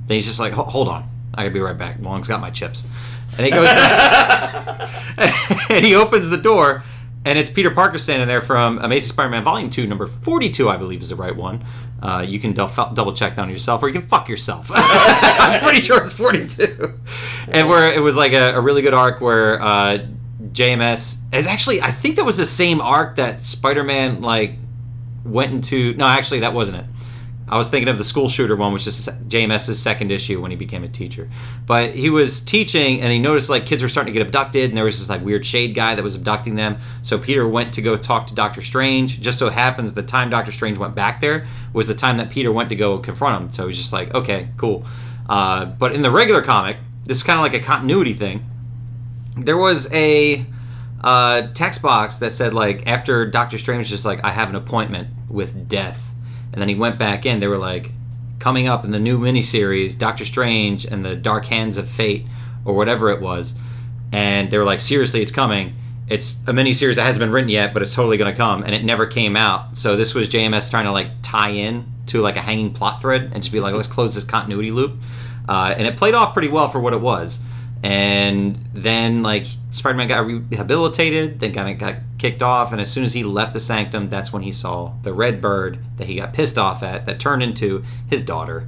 Then he's just like, "Hold on, I gotta be right back. Wong's got my chips." And he goes, and he opens the door, and it's Peter Parker standing there from Amazing Spider-Man Volume Two, number forty-two, I believe is the right one. Uh, you can dou- double check that on yourself, or you can fuck yourself. I'm pretty sure it's forty-two, and where it was like a, a really good arc where uh, JMS is actually, I think that was the same arc that Spider-Man like went into. No, actually, that wasn't it. I was thinking of the school shooter one, which is JMS's second issue when he became a teacher. But he was teaching, and he noticed like kids were starting to get abducted, and there was this like weird shade guy that was abducting them. So Peter went to go talk to Doctor Strange. Just so happens the time Doctor Strange went back there was the time that Peter went to go confront him. So he's just like, okay, cool. Uh, but in the regular comic, this is kind of like a continuity thing. There was a uh, text box that said like after Doctor Strange just like I have an appointment with death, and then he went back in. They were like coming up in the new miniseries Doctor Strange and the Dark Hands of Fate or whatever it was, and they were like seriously it's coming. It's a miniseries that hasn't been written yet, but it's totally going to come, and it never came out. So this was JMS trying to like tie in to like a hanging plot thread and just be like let's close this continuity loop, uh, and it played off pretty well for what it was and then like spider-man got rehabilitated then kind of got kicked off and as soon as he left the sanctum that's when he saw the red bird that he got pissed off at that turned into his daughter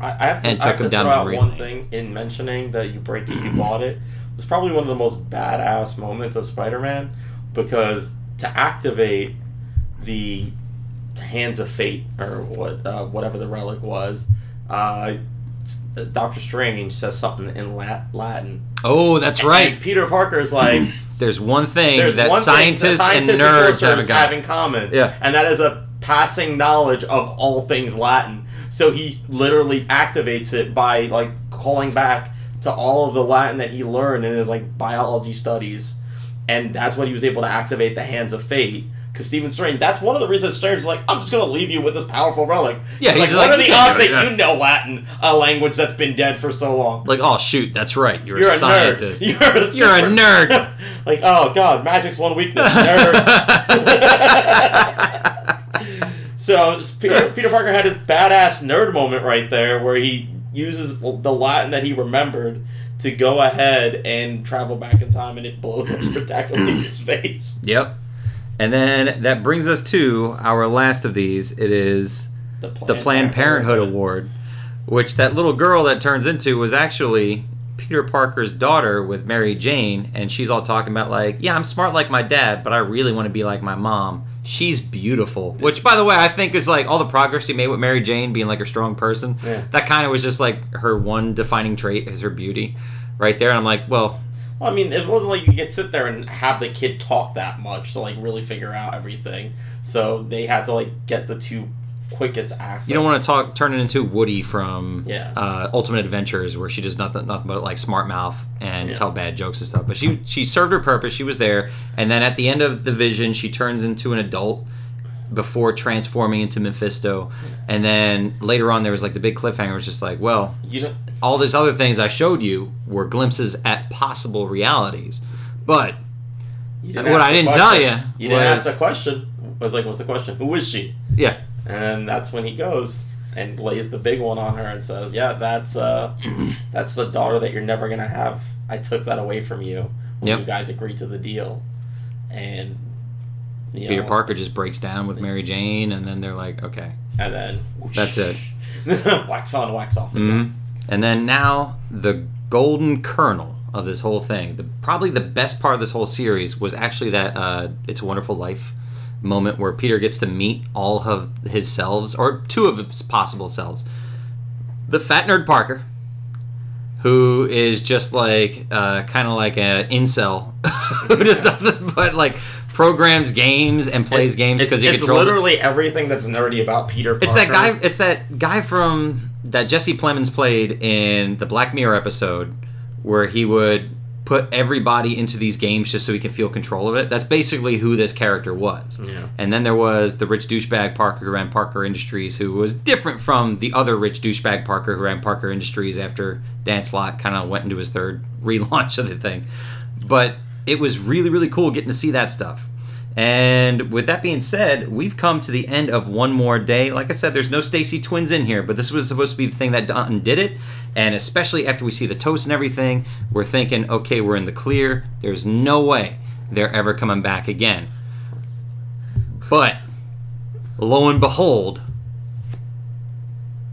I, I have to, And I have him to down throw out one lane. thing in mentioning that you break it, you bought it. It was probably one of the most badass moments of Spider-Man because to activate the Hands of Fate or what uh, whatever the relic was, uh, Doctor Strange says something in Latin. oh that's And right Peter Parker is like, there's one thing there's that one thing scientists, and nerds got have in common. Yeah. And that is a passing knowledge of all things Latin. So he literally activates it by like calling back to all of the Latin that he learned in his like biology studies. And that's what he was able to activate the hands of fate. Because Stephen Strange, that's one of the reasons Strange is like, I'm just gonna leave you with this powerful relic. Yeah, like, what like, are the odds that yeah." you know Latin, a language that's been dead for so long? like oh shoot that's right you're, You're a a scientist nerd. You're a, You're a nerd. like, oh god, magic's one weakness. Nerds. so Peter, Peter Parker had his badass nerd moment right there, where he uses the Latin that he remembered to go ahead and travel back in time, and it blows up spectacularly in his face. yep and then that brings us to our last of these it is The Planned, the Planned Parenthood Award, which that little girl that turns into was actually Peter Parker's daughter with Mary Jane, and she's all talking about like, yeah, I'm smart like my dad, but I really want to be like my mom. She's beautiful, which, by the way, I think is like all the progress he made with Mary Jane being like a strong person. Yeah. That kind of was just like her one defining trait is her beauty, right there. And I'm like, well, Well, I mean, it wasn't like you could sit there and have the kid talk that much to like really figure out everything. So they had to like get the two quickest access. you don't want to talk turn it into Woody from Yeah. uh, Ultimate Adventures, where she does nothing nothing but like smart mouth and Yeah. tell bad jokes and stuff. But she she served her purpose. She was there, and then at the end of the vision, she turns into an adult before transforming into Mephisto. And then later on, there was like the big cliffhanger. It was just like, well, You don't- all these other things I showed you were glimpses at possible realities, but What I didn't tell question. ya You didn't ask was- the question. I was like, "What's the question? Who is she?" yeah, And that's when he goes and lays the big one on her and says, "Yeah, that's uh, that's the daughter that you're never gonna have. I took that away from you when Yep. you guys agreed to the deal." And you Peter Parker just breaks down with Mary Jane, and then they're like, okay. and then That's it. wax on, wax off. Mhm. And then now the golden kernel of this whole thing, the probably the best part of this whole series was actually that uh, "It's a Wonderful Life" moment where Peter gets to meet all of his selves, or two of his possible selves. The fat nerd Parker, who is just like uh, kind of like an incel, who does nothing but like programs games and plays games because he it's controls. it. literally everything that's nerdy about Peter. Parker. It's that guy. It's that guy from that Jesse Plemons played in the Black Mirror episode, where he would put everybody into these games just so he could feel control of it. That's basically who this character was. Yeah. And then there was the rich douchebag Parker who ran Parker Industries, who was different from the other rich douchebag Parker who ran Parker Industries after Dan Slott kind of went into his third relaunch of the thing. But it was really, really cool getting to see that stuff. And with that being said, we've come to the end of one more day. Like I said, there's no Stacy twins in here, but this was supposed to be the thing that done did it. And especially after we see the toast and everything, we're thinking, okay, we're in the clear. There's no way they're ever coming back again. But lo and behold,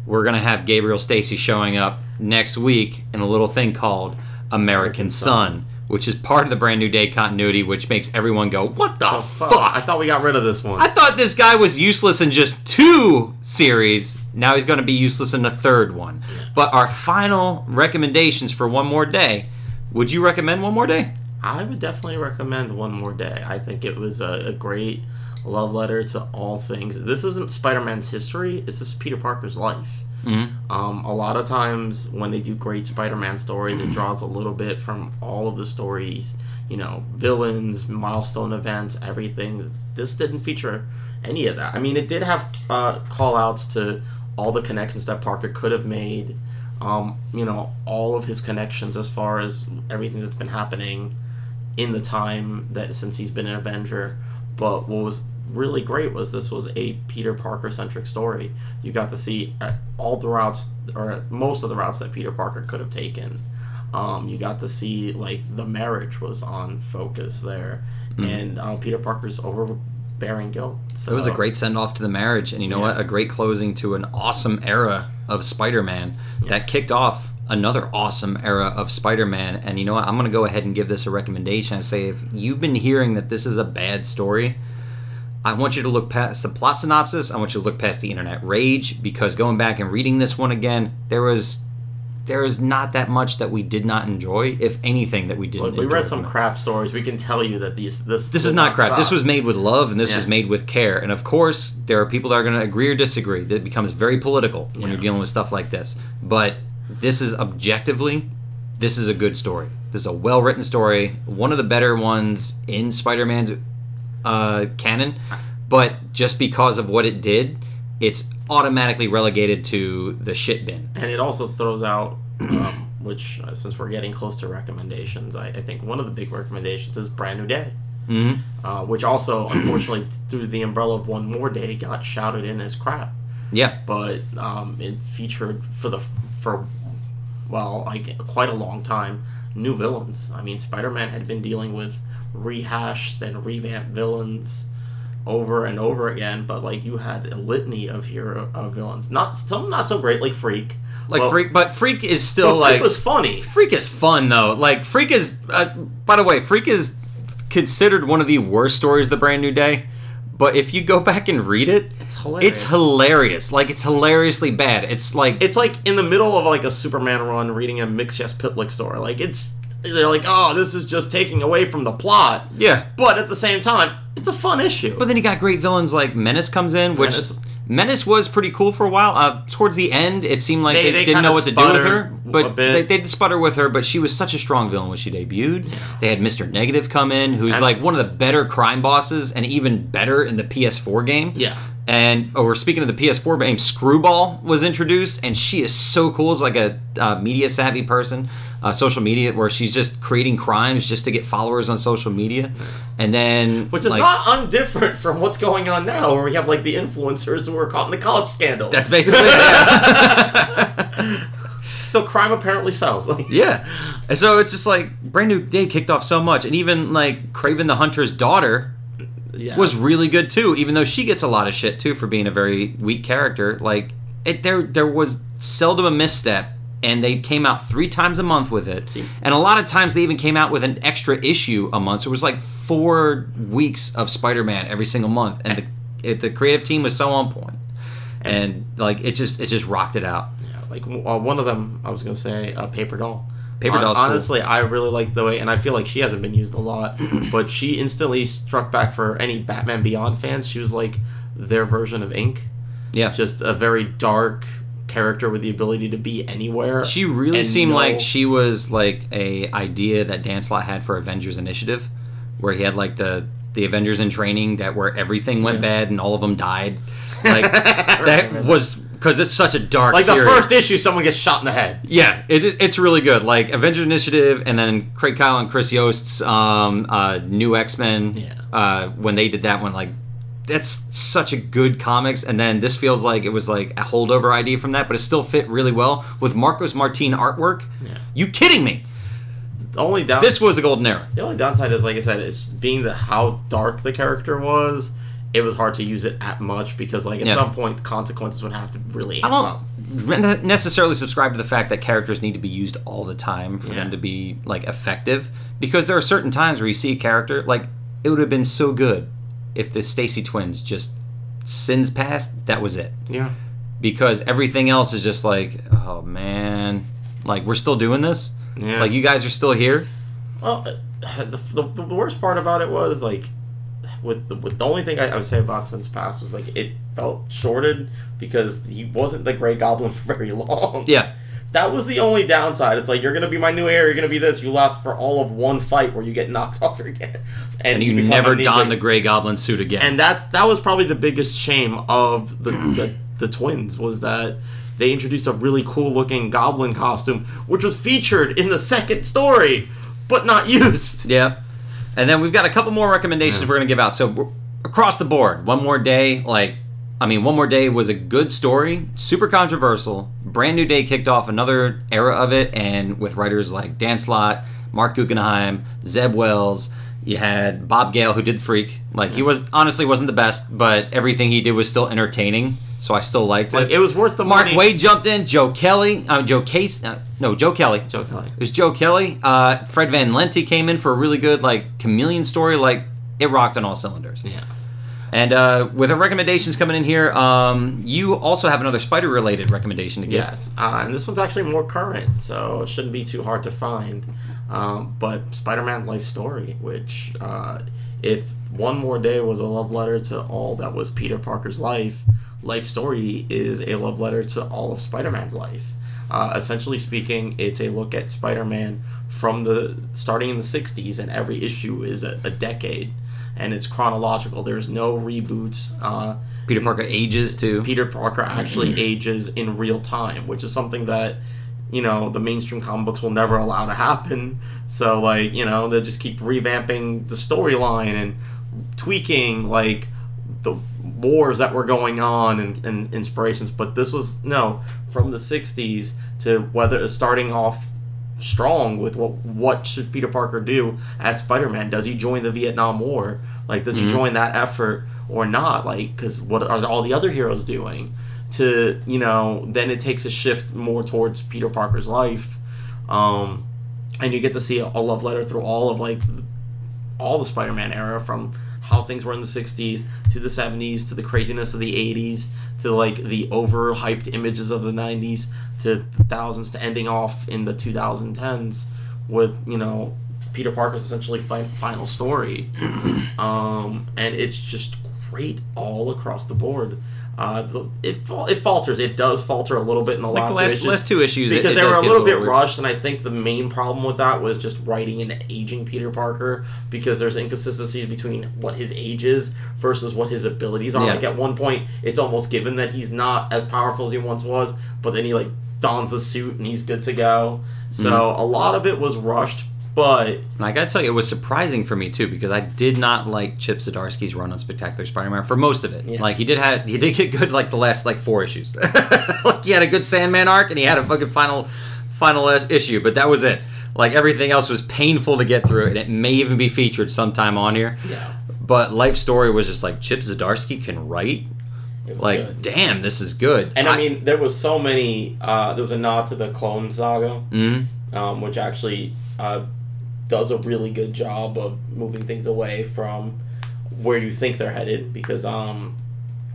we're gonna have Gabriel Stacy showing up next week in a little thing called American Son, which is part of the brand new day continuity, which makes everyone go, "What the Oh, fuck?" fuck. I thought we got rid of this one. I thought this guy was useless in just two series. Now he's going to be useless in the third one. But our final recommendations for one more day. Would you recommend one more day? I would definitely recommend One More Day. I think it was a, a great love letter to all things. This isn't Spider Man's history, it's just Peter Parker's life. Mm-hmm. Um, a lot of times when they do great Spider Man stories, it draws a little bit from all of the stories, you know, villains, milestone events, everything. This didn't feature any of that. I mean, it did have uh, call outs to all the connections that Parker could have made. Um, you know, all of his connections as far as everything that's been happening in the time that since he's been an Avenger. But what was really great was this was a Peter Parker centric story. You got to see uh, all the routes, or most of the routes that Peter Parker could have taken. Um, you got to see like the marriage was on focus there, and uh, Peter Parker's overbearing guilt. So It was a great send off to the marriage, and you know Yeah. what? A great closing to an awesome era of Spider Man that kicked off another awesome era of Spider Man. And you know what? I'm going to go ahead and give this a recommendation. I say, if you've been hearing that this is a bad story, I want you to look past the plot synopsis. I want you to look past the internet rage because going back and reading this one again, there was. There is not that much that we did not enjoy, if anything that we didn't. Look, we read some crap stories. We can tell you that these this This is not crap. This was made with love, and this Yeah. was made with care. And of course, there are people that are going to agree or disagree. That becomes very political when Yeah. you're dealing with stuff like this. But this is objectively, this is a good story. This is a well written story. One of the better ones in Spider-Man's uh, canon. But just because of what it did, it's automatically relegated to the shit bin. and it also throws out um, which uh, since we're getting close to recommendations I, I think one of the big recommendations is brand new day hmm uh, which also unfortunately through the umbrella of one more day got shouted in as crap Yeah. but um, it featured for the for well like quite a long time new villains i mean spider-man had been dealing with rehashed and revamped villains over and over again, but like you had a litany of hero of villains. Not some not so great like Freak. Like Well, Freak, but Freak is still Freak like was funny. Freak is fun though. Like Freak is. Uh, by the way, Freak is considered one of the worst stories of the Brand New Day. But if you go back and read it, It's hilarious. it's hilarious. Like it's hilariously bad. It's like It's like in the middle of like a Superman run reading a Mxyzptlk story. Like it's they're like, oh, this is just taking away from the plot. yeah. But at the same time, it's a fun issue. But then you got great villains like Menace comes in, which Menace. Menace, was pretty cool for a while. Uh, towards the end, it seemed like They- they, they didn't know what to do with her. But they, they did sputter with her, but she was such a strong villain when she debuted. They had Mr. Negative come in, who's And- like one of the better crime bosses and even better in the PS4 game. Yeah. And oh, we're speaking of the PS4 game, Screwball was introduced, and she is so cool. It's like a uh, media savvy person, uh, social media, where she's just creating crimes just to get followers on social media, and then Which is like, not undifferent from what's going on now, where we have like the influencers who are caught in the college scandal. That's basically. Yeah. so crime apparently sells. Yeah. And so it's just like brand new day kicked off so much, and even like Kraven the Hunter's daughter yeah. was really good too, even though she gets a lot of shit too for being a very weak character. Like it, there there was seldom a misstep, and they came out three times a month with it, See. and a lot of times they even came out with an extra issue a month. So it was like four weeks of Spider-Man every single month, and the it, the creative team was so on point, and like it just it just rocked it out. Yeah, like uh, one of them, I was gonna say, uh, Paper Doll. Paper Hon- Doll's cool. Honestly, I really like the way, and I feel like she hasn't been used a lot, but she instantly struck back for any Batman Beyond fans. She was like their version of Ink, Yeah, just a very dark character with the ability to be anywhere. She really seemed know- like she was like a idea that Dan Slott had for Avengers Initiative, where he had like the the Avengers in training that where everything went Yeah. bad and all of them died. Like that was because it's such a dark like the series. first issue, someone gets shot in the head. Yeah, it, it's really good. Like Avengers Initiative, and then Craig Kyle and Chris Yost's um, uh, new X Men. Yeah. Uh, when they did that one, like that's such a good comics. And then this feels like it was like a holdover idea from that, but it still fit really well with Marcos Martin artwork. Yeah. You kidding me? The only down This was the golden era. the only downside is, like I said, it's being the how dark the character was. It was hard to use it at much because, like, at Yeah. some point, consequences would have to really. I don't ne- necessarily subscribe to the fact that characters need to be used all the time for Yeah. them to be like effective because there are certain times where you see a character like it would have been so good if the Stacy twins just sins past that was it Yeah. because everything else is just like oh man like we're still doing this Yeah. like you guys are still here Well, uh, the, the, the worst part about it was like, with the, with the only thing I, I would say about Sins Past was like it felt shorted because he wasn't the Gray Goblin for very long. yeah That was the only downside. It's like you're gonna be my new heir. You're gonna be this. You last for all of one fight where you get knocked off again, and you become never don the gray goblin suit again And that's that was probably the biggest shame of the, the the twins was that they introduced a really cool looking goblin costume, which was featured in the second story, but not used. Yeah. And then we've got a couple more recommendations we're going to give out. So across the board, one more day, like, I mean, one more day was a good story, super controversial. Brand new day kicked off another era of it, and with writers like Dan Slott, Marc Guggenheim, Zeb Wells. You had Bob Gale who did Freak. Like he was honestly wasn't the best, but everything he did was still entertaining. So I still liked it. Like it was worth the Mark money. Waid jumped in. Joe Kelly, uh, Joe Case, uh, no Joe Kelly. Joe Kelly. It was Joe Kelly. Uh, Fred Van Lente came in for a really good like chameleon story. Like it rocked on all cylinders. Yeah. And uh, with our recommendations coming in here, um, you also have another spider related recommendation to give. Yes, uh, and this one's actually more current, so it shouldn't be too hard to find. Um, but Spider-Man Life Story, which uh, if one more day was a love letter to all that was Peter Parker's life, Life Story is a love letter to all of Spider-Man's life. Uh, essentially speaking, it's a look at Spider-Man from the starting in the '60s, and every issue is a, a decade, and it's chronological. There's no reboots. Uh, Peter Parker ages too. Peter Parker actually ages in real time, which is something that you know the mainstream comic books will never allow to happen. So like you know they just keep revamping the storyline and tweaking like the wars that were going on and, and inspirations. But this was no from the '60s to whether starting off strong with what what should Peter Parker do as Spider-Man? Does he join the Vietnam War? Like does he join that effort or not? Like, because what are all the other heroes doing? To you know, then it takes a shift more towards Peter Parker's life, um, and you get to see a, a love letter through all of like all the Spider-Man era from how things were in the 60s to the 70s to the craziness of the 80s to like the overhyped images of the 90s to the thousands to ending off in the 2010s with you know Peter Parker's essentially fi- final story um, and it's just great all across the board uh, the, it, it falters. It does falter a little bit in the Like last, the two last, issues last two issues, because it they does were a little bit weird. rushed, and I think the main problem with that was just writing an aging Peter Parker because there's inconsistencies between what his age is versus what his abilities are. Yeah. Like at one point, it's almost given that he's not as powerful as he once was, but then he like dons the suit and he's good to go. So Mm-hmm. a lot of it was rushed, but And I gotta tell you, it was surprising for me too because I did not like Chip Zdarsky's run on Spectacular Spider-Man for most of it. Yeah. Like he did had he did get good like the last like four issues. like he had a good Sandman arc and he had a fucking final final issue, but that was it. Like everything else was painful to get through, and it may even be featured sometime on here. yeah, But Life Story was just like Chip Zdarsky can write. Like, good. damn, this is good. And I, mean, there was so many. Uh, there was a nod to the Clone Saga. Mhm. um, which actually uh, does a really good job of moving things away from where you think they're headed. Because um,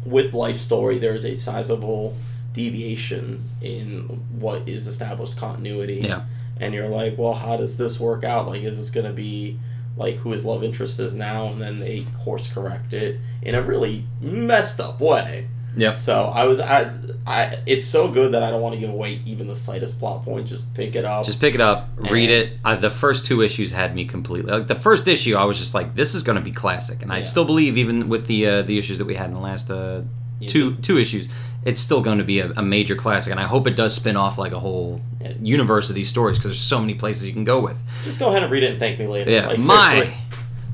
with Life Story, there is a sizable deviation in what is established continuity. Yeah. And you're like, well, how does this work out? Like, is this going to be like who his love interest is now? And then they course correct it in a really messed up way. Yeah. So I was I, I it's so good that I don't want to give away even the slightest plot point. Just pick it up. Just pick it up, read it. Uh, the first two issues had me completely. Like the first issue, I was just like, "This is going to be classic," and I still believe, even with the uh, the issues that we had in the last uh, Yeah, two two issues, it's still going to be a, a major classic. And I hope it does spin off like a whole universe of these stories because there's so many places you can go with. just go ahead and read it and thank me later. Yeah, Like, my seriously.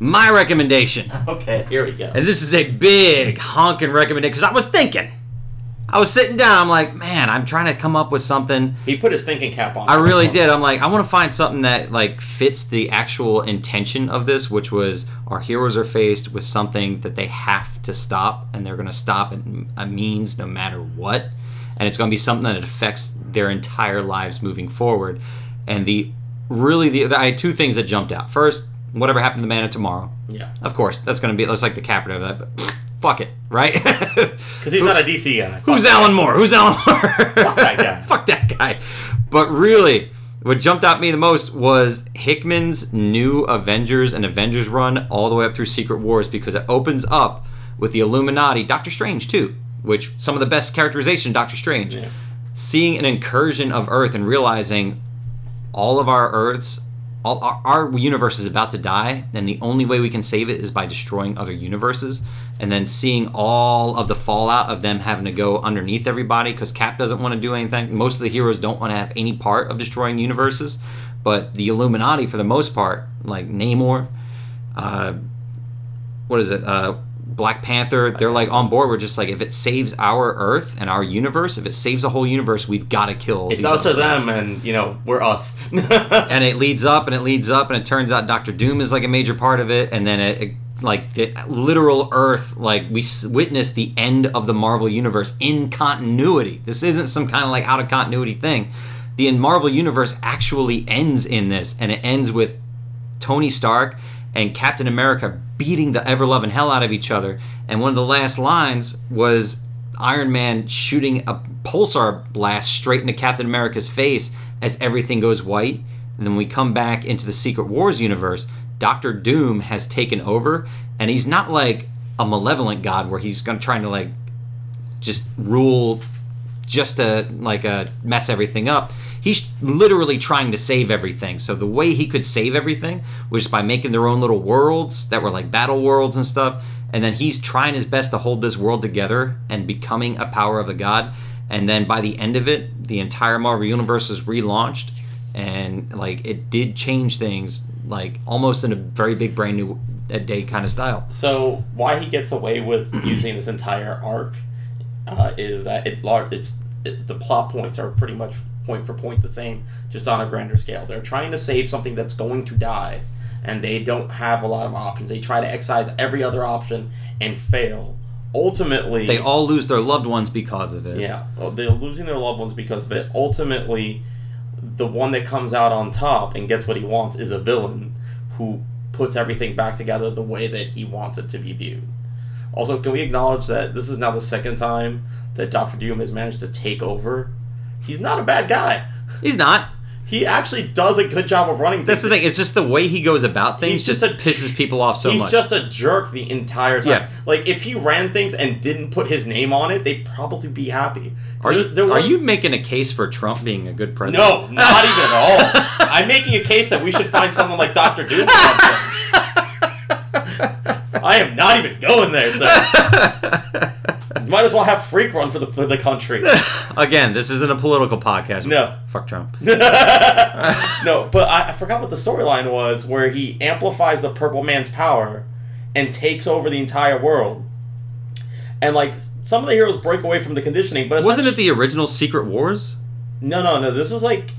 my recommendation, Okay, here we go. and this is a big honking recommendation because I was thinking, I was sitting down, I'm like, man, I'm trying to come up with something. He put his thinking cap on. I really did. I'm like, I want to find something that like fits the actual intention of this, which was our heroes are faced with something that they have to stop, and they're going to stop at a means no matter what, and it's going to be something that affects their entire lives moving forward. And the really the I had two things that jumped out. First, whatever happened to the man of tomorrow. Yeah, Of course, that's going to be that's like the captain of that. But fuck it, right? because he's not a DC guy. Who's Alan Moore? Who's Alan Moore? Fuck that guy. Fuck that guy. But really, what jumped out at me the most was Hickman's new Avengers and Avengers run all the way up through Secret Wars because it opens up with the Illuminati, Doctor Strange too, which some of the best characterization Doctor Strange. Yeah. Seeing an incursion of Earth and realizing all of our Earths, all our, our universe is about to die, and the only way we can save it is by destroying other universes. And then seeing all of the fallout of them having to go underneath everybody because Cap doesn't want to do anything. Most of the heroes don't want to have any part of destroying universes, but the Illuminati, for the most part, like Namor, uh, what is it? Uh, Black Panther, they're like on board. We're just like, if it saves our Earth and our universe, if it saves the whole universe, we've got to kill. It's these us or guys them, and you know we're us. and it leads up and it leads up and it turns out Doctor Doom is like a major part of it and then it, it- like the literal Earth like we s- witness the end of the Marvel universe in continuity. This isn't some kind of like out of continuity thing. The Marvel universe actually ends in this and it ends with Tony Stark and Captain America beating the ever loving hell out of each other. And one of the last lines was Iron Man shooting a pulsar blast straight into Captain America's face as everything goes white. And then we come back into the Secret Wars universe. Doctor Doom has taken over, and he's not like a malevolent god where he's gonna trying to like just rule just to like uh, mess everything up. He's literally trying to save everything. So the way he could save everything was by making their own little worlds that were like battle worlds and stuff. And then he's trying his best to hold this world together and becoming a power of a god. And then by the end of it, the entire Marvel universe is relaunched, and like it did change things, like almost in a very big, brand new day kind of style. So why he gets away with using this entire arc uh, is that it it's it, the plot points are pretty much point for point the same, just on a grander scale. They're trying to save something that's going to die, and they don't have a lot of options. They try to excise every other option and fail. Ultimately, They all lose their loved ones because of it. yeah, oh, they're losing their loved ones because of it. Ultimately, the one that comes out on top and gets what he wants is a villain who puts everything back together the way that he wants it to be viewed. Also, can we acknowledge that this is now the second time that Doctor Doom has managed to take over? He's not a bad guy. He's not. He actually does a good job of running. Things. That's the thing. It's just the way he goes about things He's just, just a- pisses people off so He's much. He's just a jerk the entire time. Yeah. Like if he ran things and didn't put his name on it, they'd probably be happy. are you, there are you making a case for Trump being a good president? No, not even at all. I'm making a case that we should find someone like Doctor Doom. to run things. I am not even going there, sir. Might as well have Freak run for the for the country. Again, this isn't a political podcast. No. Fuck Trump. no, but I, I forgot what the storyline was where he amplifies the Purple Man's power and takes over the entire world. And like some of the heroes break away from the conditioning, but Wasn't it the original Secret Wars? No, no, no. This was like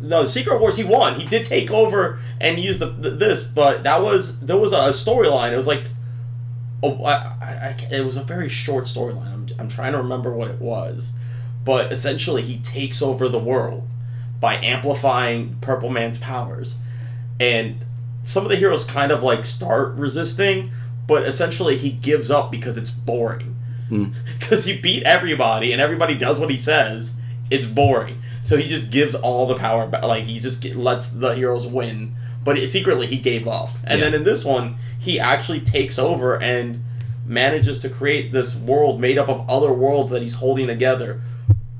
no Secret Wars. He won. He did take over and use the, the this, but that was there was a storyline. It was like, oh, I, I, I- it was a very short storyline. I'm, I'm trying to remember what it was, but essentially he takes over the world by amplifying Purple Man's powers, and some of the heroes kind of like start resisting, but essentially he gives up because it's boring. Hmm. Because you beat everybody and everybody does what he says, it's boring. So he just gives all the power back. Like he just lets the heroes win, but it, secretly he gave up. And Yeah. then in this one, he actually takes over and manages to create this world made up of other worlds that he's holding together.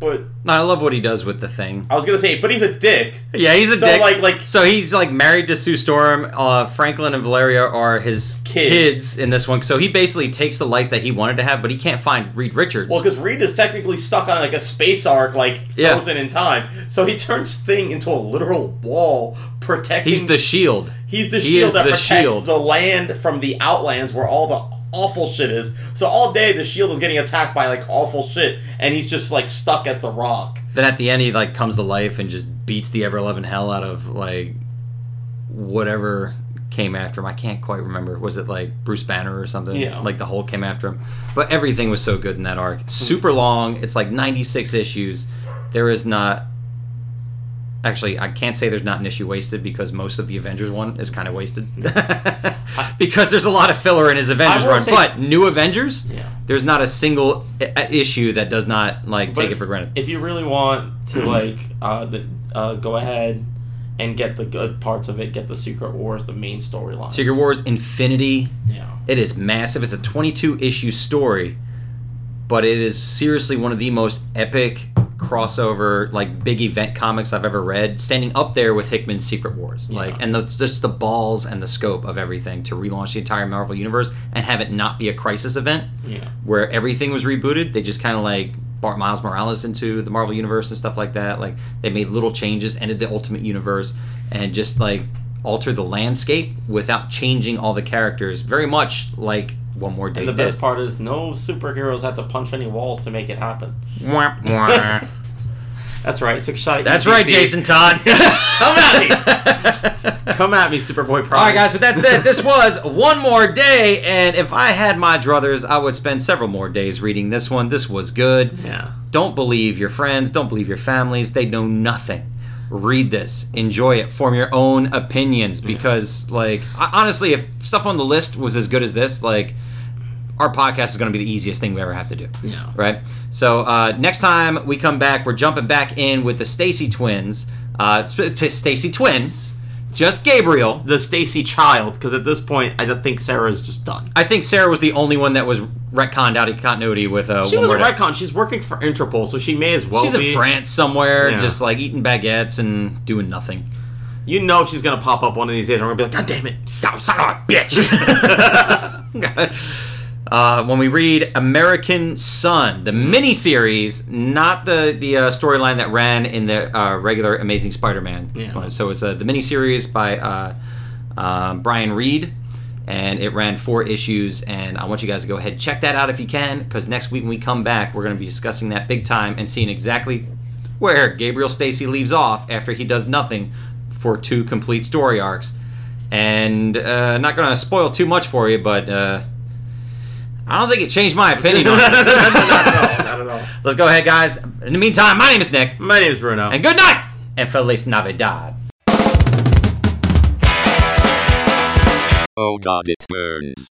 But No, I love what he does with the thing. I was gonna say, but he's a dick. Yeah, he's a dick. So, dick. like- like- so he's like married to Sue Storm. Uh, Franklin and Valeria are his Kids. kids in this one. So he basically takes the life that he wanted to have, but he can't find Reed Richards. Well, because Reed is technically stuck on like a space ark, like Yeah. frozen in time. So he turns Thing into a literal wall protecting. he's the shield. He's the He shield that the protects shield. the land from the outlands where all the awful shit is. So all day the shield is getting attacked by like awful shit, and he's just like stuck as the rock. Then at the end, he like comes to life and just beats the ever loving hell out of like whatever came after him. I can't quite remember. Was it like Bruce Banner or something? Yeah. Like the Hulk came after him. But everything was so good in that arc. Super long. It's like 96 issues. There is not. Actually, I can't say there's not an issue wasted because most of the Avengers one is kind of wasted. because there's a lot of filler in his Avengers run. But New Avengers, Yeah. there's not a single i- issue that does not like But take if- it for granted. If you really want to like uh, the, uh, go ahead and get the good parts of it, get the Secret Wars, the main storyline. Secret Wars Infinity yeah. It is massive. It's a 22 issue story, but it is seriously one of the most epic crossover, like big event comics I've ever read, standing up there with Hickman's Secret Wars. Like, Yeah. and the, just the balls and the scope of everything to relaunch the entire Marvel universe and have it not be a crisis event Yeah. where everything was rebooted. They just kind of like brought Miles Morales into the Marvel universe and stuff like that. Like they made little changes, ended the Ultimate Universe, and just like altered the landscape without changing all the characters. Very much like One More Day. And the did. best part is no superheroes had to punch any walls to make it happen. That's right. Took a shot. at That's UCC. right, Jason Todd. Come at me. Come at me, Superboy Prime. All right, guys. With that said, this was one more day, and if I had my druthers, I would spend several more days reading this one. This was good. Yeah. Don't believe your friends. Don't believe your families. They know nothing. Read this, enjoy it, form your own opinions. Because, like, I- honestly, if stuff on the list was as good as this, like, our podcast is going to be the easiest thing we ever have to do. Yeah. Right. So uh, next time we come back, we're jumping back in with the Stacy twins. Uh, Stacy twin, just Gabriel. The Stacy child, because at this point, I don't think Sarah's just done. I think Sarah was the only one that was retconned out of continuity with uh, She was a retcon. She's working for Interpol, so she may as well She's be. in France somewhere, Yeah. just like eating baguettes and doing nothing. You know she's gonna pop up one of these days. and we're gonna be like, God damn it! Oh, son of a bitch! uh, when we read American Son, the miniseries, not the the uh, storyline that ran in the uh, regular Amazing Spider-Man. Yeah. So it's uh, the miniseries by uh, uh, Brian Reed. And it ran four issues, and I want you guys to go ahead and check that out if you can, because next week when we come back, we're going to be discussing that big time and seeing exactly where Gabriel Stacy leaves off after he does nothing for two complete story arcs. and uh, not going to spoil too much for you, but uh, I don't think it changed my opinion on not at all. Not at all. Let's go ahead, guys. In the meantime, my name is Nick, My name is Bruno. and good night, and Feliz Navidad. Oh god, it burns.